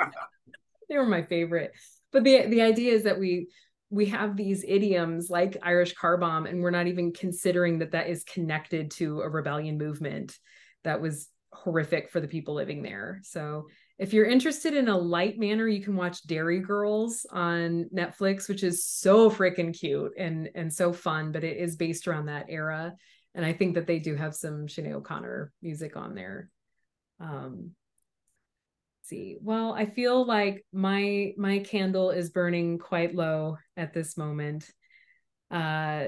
A: they were my favorite. But the the idea is that we we have these idioms like Irish car bomb, and we're not even considering that that is connected to a rebellion movement that was horrific for the people living there. So if you're interested in a light manner, you can watch Derry Girls on Netflix, which is so freaking cute and and so fun, but it is based around that era. And I think that they do have some Sinead O'Connor music on there. Um see. Well, I feel like my my candle is burning quite low at this moment. Uh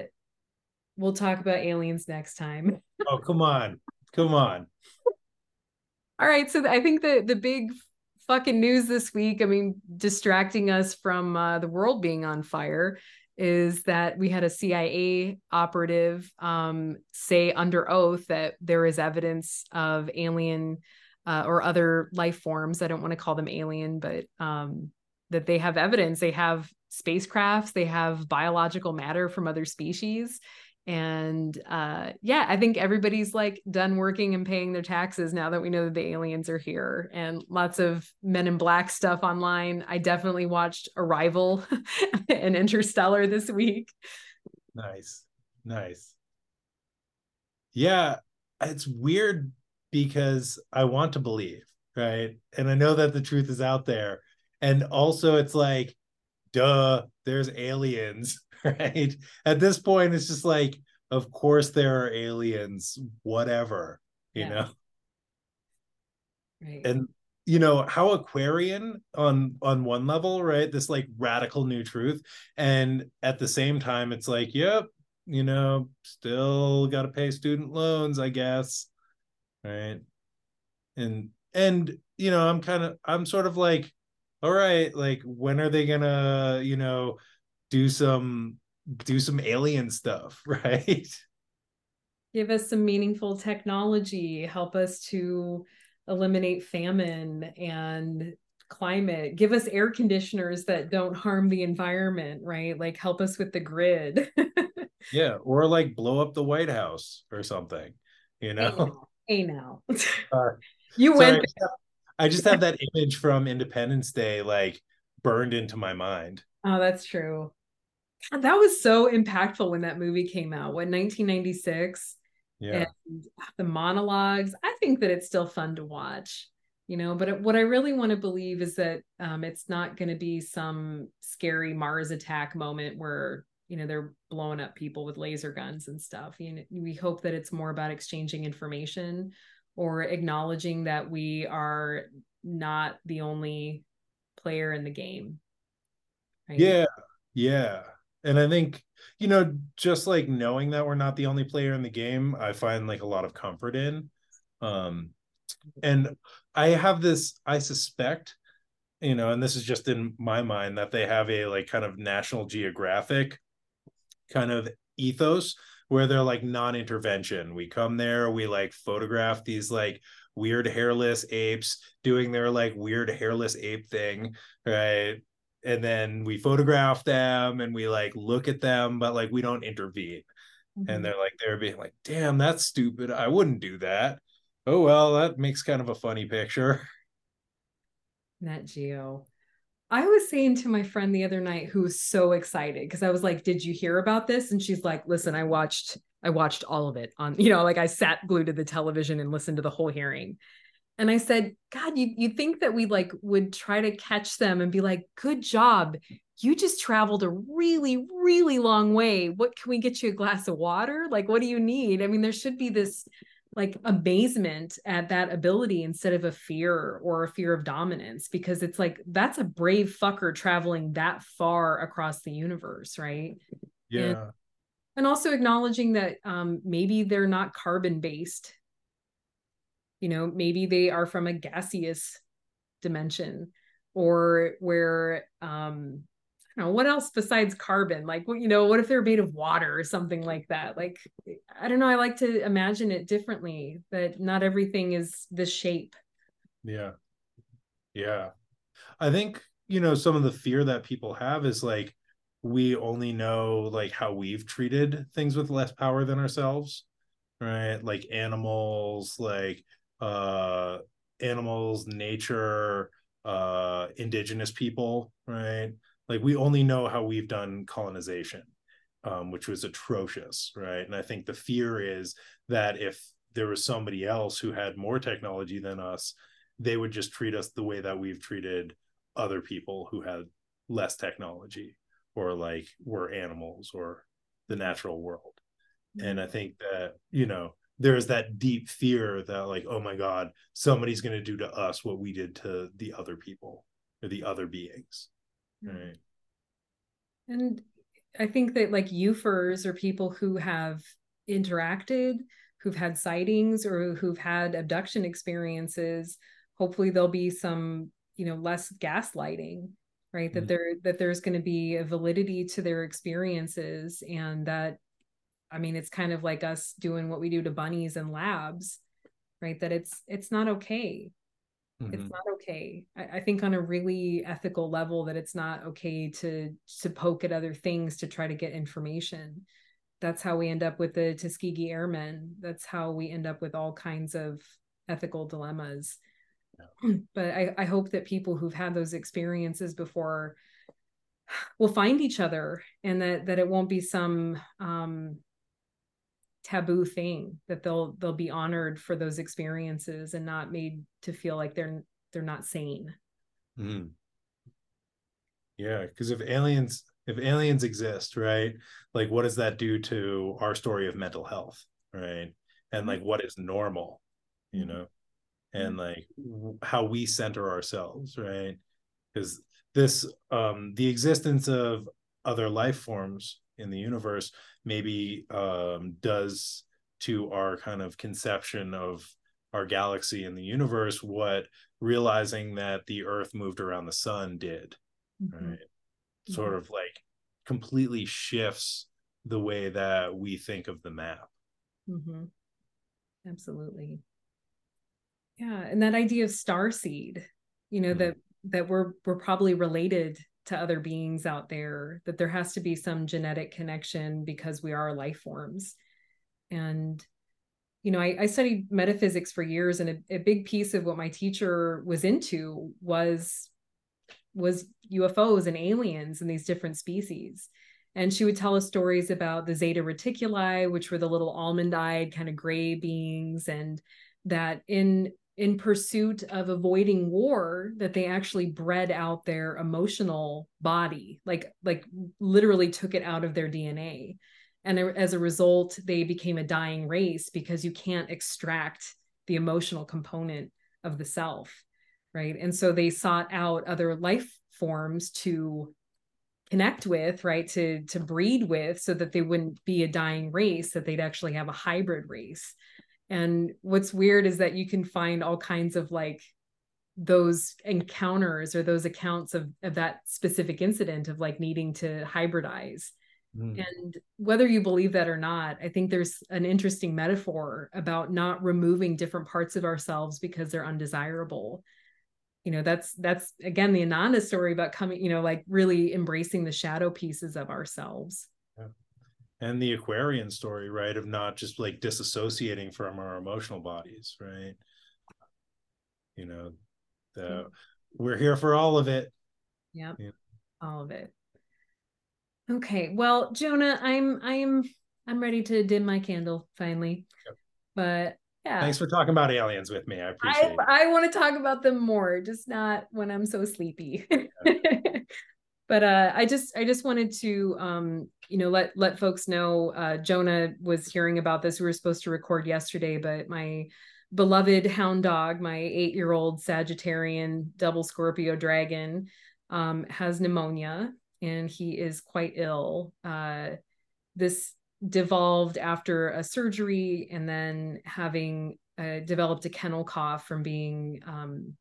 A: we'll talk about aliens next time.
B: oh, come on. Come on.
A: All right, so I think the the big fucking news this week, I mean, distracting us from uh, the world being on fire, is that we had a CIA operative um, say under oath that there is evidence of alien uh, or other life forms. I don't want to call them alien, but um, that they have evidence. They have spacecrafts, they have biological matter from other species, and uh yeah i think everybody's like done working and paying their taxes now that we know that the aliens are here and lots of men in black stuff online. I definitely watched arrival and interstellar this week.
B: Nice nice. Yeah it's weird because i want to believe right? And i know that the truth is out there. And also it's like duh there's aliens right? At this point, it's just like, of course there are aliens, whatever, you yeah. know. Right. And you know how Aquarian on on one level, right? This like radical new truth, and at the same time, it's like, yep, you know, still got to pay student loans, I guess, right? And and you know, I'm kind of I'm sort of like, all right, like when are they gonna, you know, do some do some alien stuff, right?
A: Give us some meaningful technology, help us to eliminate famine and climate. Give us air conditioners that don't harm the environment right? Like help us with the grid.
B: Yeah or like blow up the white house or something you know?
A: Hey now, hey now. uh, you went
B: I just have that image from independence day like burned into my mind.
A: Oh that's true that was so impactful when that movie came out when 1996 yeah. And the monologues i think that it's still fun to watch you know but what i really want to believe is that um, it's not going to be some scary mars attack moment where you know they're blowing up people with laser guns and stuff. You know, we hope that it's more about exchanging information or acknowledging that we are not the only player in the game.
B: Right? yeah yeah and i think you know just like knowing that we're not the only player in the game i find like a lot of comfort in. Um and i have this i suspect you know and this is just in my mind that they have a like kind of national geographic kind of ethos where they're like non-intervention. We come there we like photograph these like weird hairless apes doing their like weird hairless ape thing right and then we photograph them and we like look at them but like we don't intervene mm-hmm. and they're like they're being like damn that's stupid i wouldn't do that oh well that makes kind of a funny picture
A: Nat Geo. I was saying to my friend the other night who was so excited because I was like, "Did you hear about this?" And she's like, "Listen, I watched I watched all of it on, you know, like I sat glued to the television and listened to the whole hearing." And I said, "God, you you think that we like would try to catch them and be like, "Good job. You just traveled a really really long way. What can we get you a glass of water? Like what do you need?" I mean, there should be this like amazement at that ability instead of a fear or a fear of dominance because it's like that's a brave fucker traveling that far across the universe right
B: yeah and,
A: and also acknowledging that um, maybe they're not carbon based you know maybe they are from a gaseous dimension or where um know what else besides carbon? Like what you know what if they're made of water or something like that? Like i don't know i like to imagine it differently that not everything is the shape.
B: Yeah. Yeah. I think you know some of the fear that people have is like we only know like how we've treated things with less power than ourselves right? Like animals like uh animals nature uh indigenous people right? Like we only know how we've done colonization um, which was atrocious right? And i think the fear is that if there was somebody else who had more technology than us they would just treat us the way that we've treated other people who had less technology or like were animals or the natural world. Mm-hmm. and i think that you know there's that deep fear that like oh my god somebody's going to do to us what we did to the other people or the other beings Right.
A: And I think that like UFers or people who have interacted, who've had sightings or who've had abduction experiences, hopefully there'll be some, you know, less gaslighting, right? Mm-hmm. That there that there's going to be a validity to their experiences and that I mean it's kind of like us doing what we do to bunnies and labs, right? That it's it's not okay mm-hmm. it's not okay I, I, think on a really ethical level that it's not okay to to poke at other things to try to get information that's how we end up with the tuskegee airmen that's how we end up with all kinds of ethical dilemmas yeah. but I, I hope that people who've had those experiences before will find each other and that that it won't be some um taboo thing that they'll they'll be honored for those experiences and not made to feel like they're they're not sane.
B: Mm. yeah because if aliens if aliens exist right like what does that do to our story of mental health right? And like what is normal you know? And like how we center ourselves right? Because this um the existence of other life forms in the universe maybe um, does to our kind of conception of our galaxy and the universe what realizing that the earth moved around the sun did mm-hmm. right sort of like completely shifts the way that we think of the map
A: mm-hmm. absolutely yeah and that idea of star seed you know mm-hmm. that that we're we're probably related to other beings out there that there has to be some genetic connection because we are life forms. And you know i, I studied metaphysics for years and a, a, big piece of what my teacher was into was was ufos and aliens and these different species. And she would tell us stories about the zeta reticuli which were the little almond-eyed kind of gray beings and that in in pursuit of avoiding war that they actually bred out their emotional body like like literally took it out of their dna and as a result they became a dying race because you can't extract the emotional component of the self right? And so they sought out other life forms to connect with right? To to breed with so that they wouldn't be a dying race that they'd actually have a hybrid race and what's weird is that you can find all kinds of like those encounters or those accounts of, of that specific incident of like needing to hybridize mm. and whether you believe that or not i think there's an interesting metaphor about not removing different parts of ourselves because they're undesirable you know that's that's again the inanna story about coming you know like really embracing the shadow pieces of ourselves.
B: And the aquarian story right of not just like disassociating from our emotional bodies right you know the mm-hmm. we're here for all of it
A: yep. yeah all of it okay well jonah i'm i'm i'm ready to dim my candle finally yep. but yeah.
B: Thanks for talking about aliens with me. I appreciate
A: I, it. I want to talk about them more, just not when I'm so sleepy. but uh, I just I just wanted to um, you know let let folks know uh, Jonah was hearing about this. We were supposed to record yesterday, but my beloved hound dog, my eight year old Sagittarian double Scorpio dragon, um, has pneumonia and he is quite ill. Uh, this devolved after a surgery and then having uh, developed a kennel cough from being um,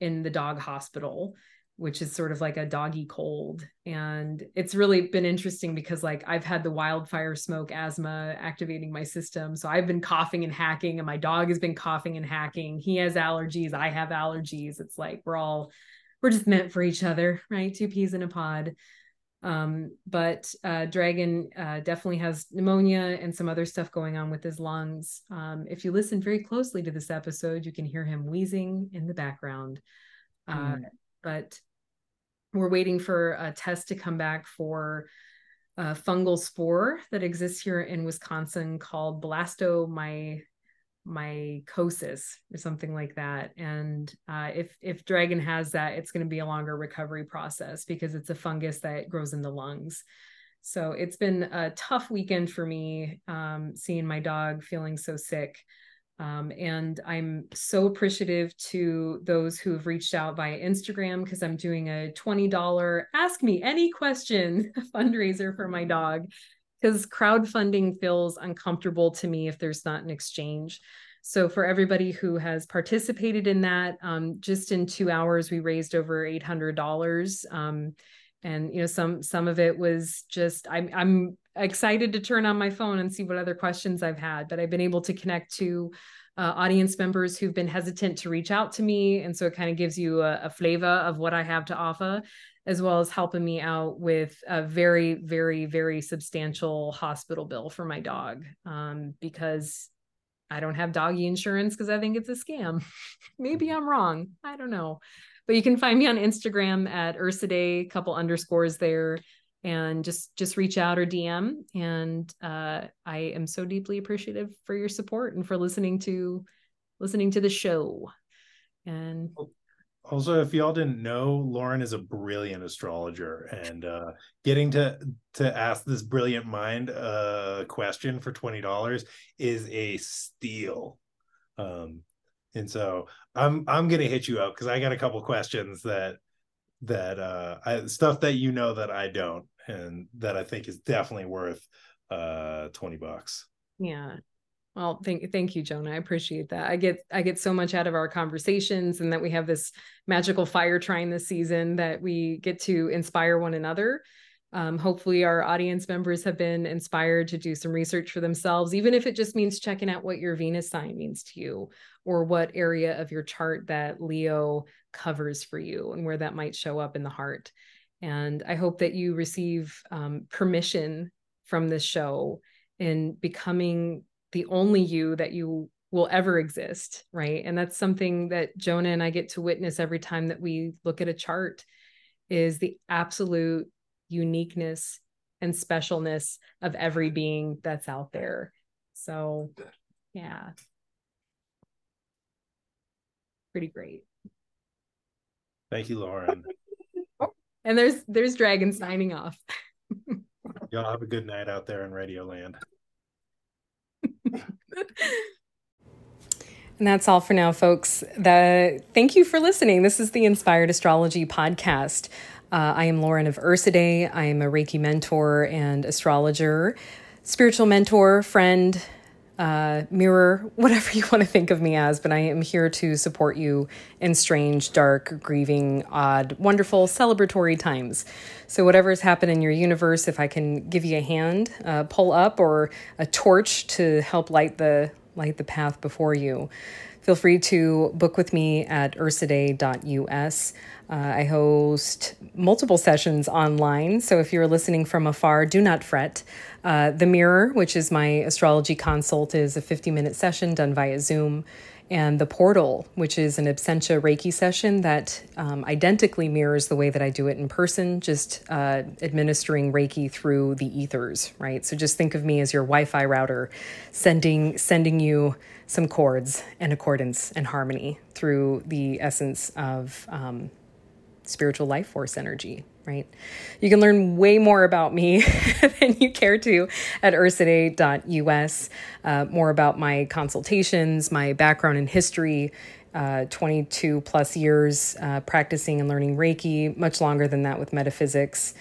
A: in the dog hospital which is sort of like a doggy cold. And it's really been interesting because like i've had the wildfire smoke asthma activating my system. So i've been coughing and hacking and my dog has been coughing and hacking. He has allergies. I have allergies. It's like we're all we're just meant for each other right? Two peas in a pod. Um, but uh, Dragon uh, definitely has pneumonia and some other stuff going on with his lungs. Um, if you listen very closely to this episode, you can hear him wheezing in the background. Uh, mm. But we're waiting for a test to come back for a fungal spore that exists here in Wisconsin called blastomycosis mycosis or something like that. And uh, if if dragon has that, it's going to be a longer recovery process because it's a fungus that grows in the lungs. So it's been a tough weekend for me um, seeing my dog feeling so sick. Um, and I'm so appreciative to those who have reached out via Instagram because I'm doing a $20 Ask Me Any Question fundraiser for my dog because crowdfunding feels uncomfortable to me if there's not an exchange. So for everybody who has participated in that, um, just in two hours, we raised over eight hundred dollars. Um, and you know, some some of it was just I'm I'm excited to turn on my phone and see what other questions I've had, but I've been able to connect to uh, audience members who've been hesitant to reach out to me, and so it kind of gives you a, a flavor of what I have to offer as well as helping me out with a very, very, very substantial hospital bill for my dog um, because I don't have doggy insurance because I think it's a scam. Maybe I'm wrong. I don't know. But you can find me on Instagram at Ursidae, couple underscores there, and just just reach out or DM. And uh, I am so deeply appreciative for your support and for listening to listening to the show. And
B: also if y'all didn't know lauren is a brilliant astrologer and uh getting to to ask this brilliant mind uh question for $20 is a steal um and so i'm i'm gonna hit you up because i got a couple questions that that uh I, stuff that you know that i don't and that i think is definitely worth uh 20 bucks
A: yeah well, thank thank you, Jonah. I appreciate that. I get I get so much out of our conversations, and that we have this magical fire trine this season that we get to inspire one another. Um, hopefully, our audience members have been inspired to do some research for themselves, even if it just means checking out what your Venus sign means to you, or what area of your chart that Leo covers for you, and where that might show up in the heart. And I hope that you receive um, permission from this show in becoming the only you that you will ever exist right? And that's something that jonah and i get to witness every time that we look at a chart is the absolute uniqueness and specialness of every being that's out there. So yeah pretty great
B: thank you lauren
A: and there's there's dragon signing off
B: y'all have a good night out there in radio land
A: and that's all for now, folks. The, thank you for listening. This is the Inspired Astrology podcast. Uh, I am Lauren of Ursidae. I am a Reiki mentor and astrologer, spiritual mentor, friend, uh, mirror, whatever you want to think of me as, but I am here to support you in strange, dark, grieving, odd, wonderful, celebratory times. So, whatever has happened in your universe, if I can give you a hand, uh, pull up, or a torch to help light the light the path before you, feel free to book with me at ursidae.us. Uh, I host multiple sessions online, so if you're listening from afar, do not fret. Uh, the Mirror, which is my astrology consult, is a 50 minute session done via Zoom. And the Portal, which is an Absentia Reiki session that um, identically mirrors the way that I do it in person, just uh, administering Reiki through the ethers, right? So just think of me as your Wi Fi router, sending, sending you some chords and accordance and harmony through the essence of um, spiritual life force energy, right? You can learn way more about me than you care to at ursidae.us, uh, more about my consultations, my background in history, uh, 22 plus years uh, practicing and learning Reiki, much longer than that with metaphysics.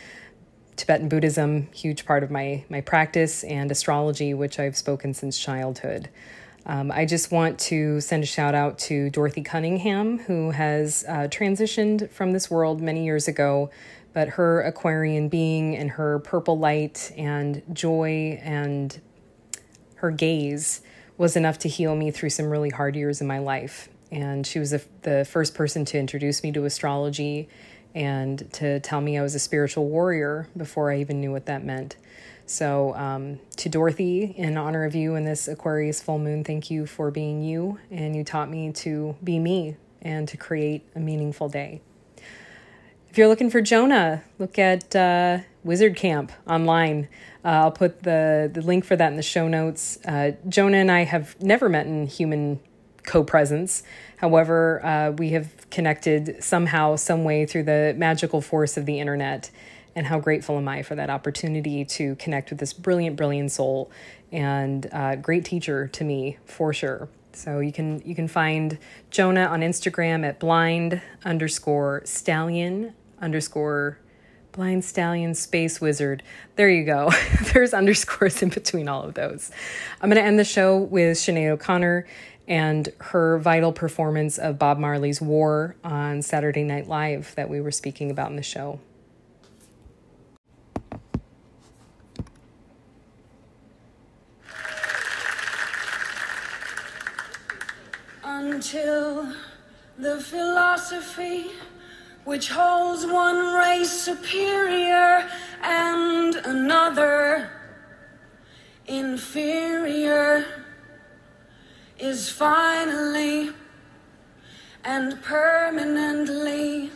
A: Tibetan Buddhism, huge part of my my practice, and astrology, which I've spoken since childhood. Um, I just want to send a shout out to Dorothy Cunningham, who has uh, transitioned from this world many years ago, but her Aquarian being and her purple light and joy and her gaze was enough to heal me through some really hard years in my life. And she was the, the first person to introduce me to astrology and to tell me I was a spiritual warrior before I even knew what that meant. So, um, to Dorothy, in honor of you in this Aquarius full moon, thank you for being you. And you taught me to be me and to create a meaningful day. If you're looking for Jonah, look at uh, Wizard Camp online. Uh, I'll put the, the link for that in the show notes. Uh, Jonah and I have never met in human co presence. However, uh, we have connected somehow, some way through the magical force of the internet and how grateful am I for that opportunity to connect with this brilliant, brilliant soul and uh, great teacher to me for sure. So you can you can find Jonah on Instagram at blind underscore stallion underscore blind stallion space wizard. There you go. There's underscores in between all of those. I'm going to end the show with Sinead O'Connor and her vital performance of Bob Marley's War on Saturday Night Live that we were speaking about in the show.
C: until the philosophy which holds one race superior and another inferior is finally and permanently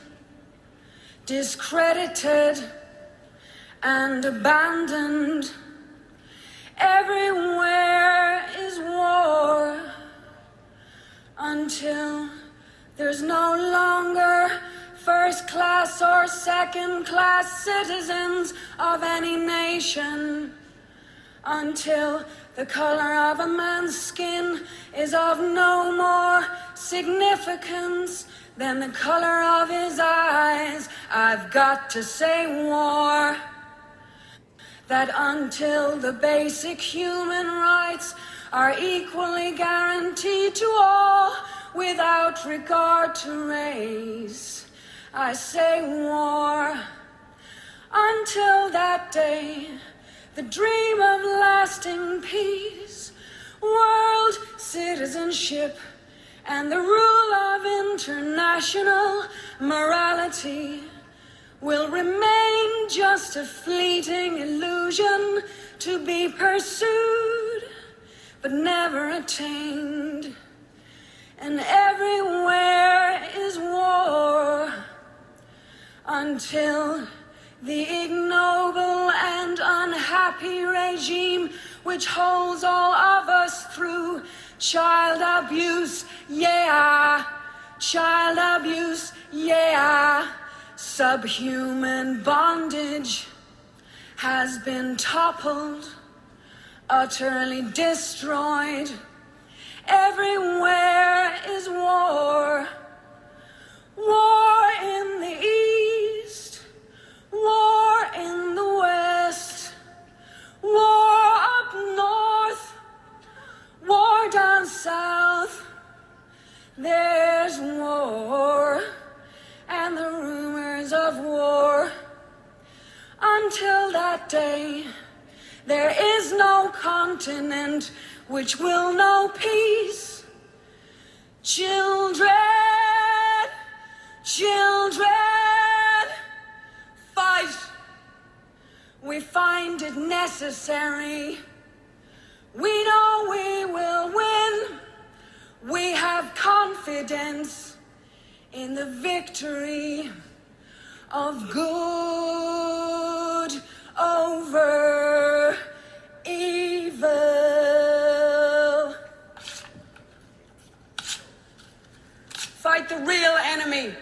C: discredited and abandoned. Everywhere is war until there's no longer first class or second class citizens of any nation. Until the color of a man's skin is of no more significance than the color of his eyes. I've got to say war. That until the basic human rights are equally guaranteed to all without regard to race. I say war until that day, the dream of lasting peace, world citizenship, and the rule of international morality will remain just a fleeting illusion to be pursued but never attained. And everywhere is war until the ignoble and unhappy regime which holds all of us through child abuse, yeah, child abuse, yeah, subhuman bondage has been toppled utterly destroyed. Everywhere is war. War in the east, War in the west, war up north, war down south. There's war and the rumors of war. Until that day, there is no continent which will know peace. Children, children fight, we find it necessary. We know we will win. We have confidence in the victory of good over evil. Fight the real enemy.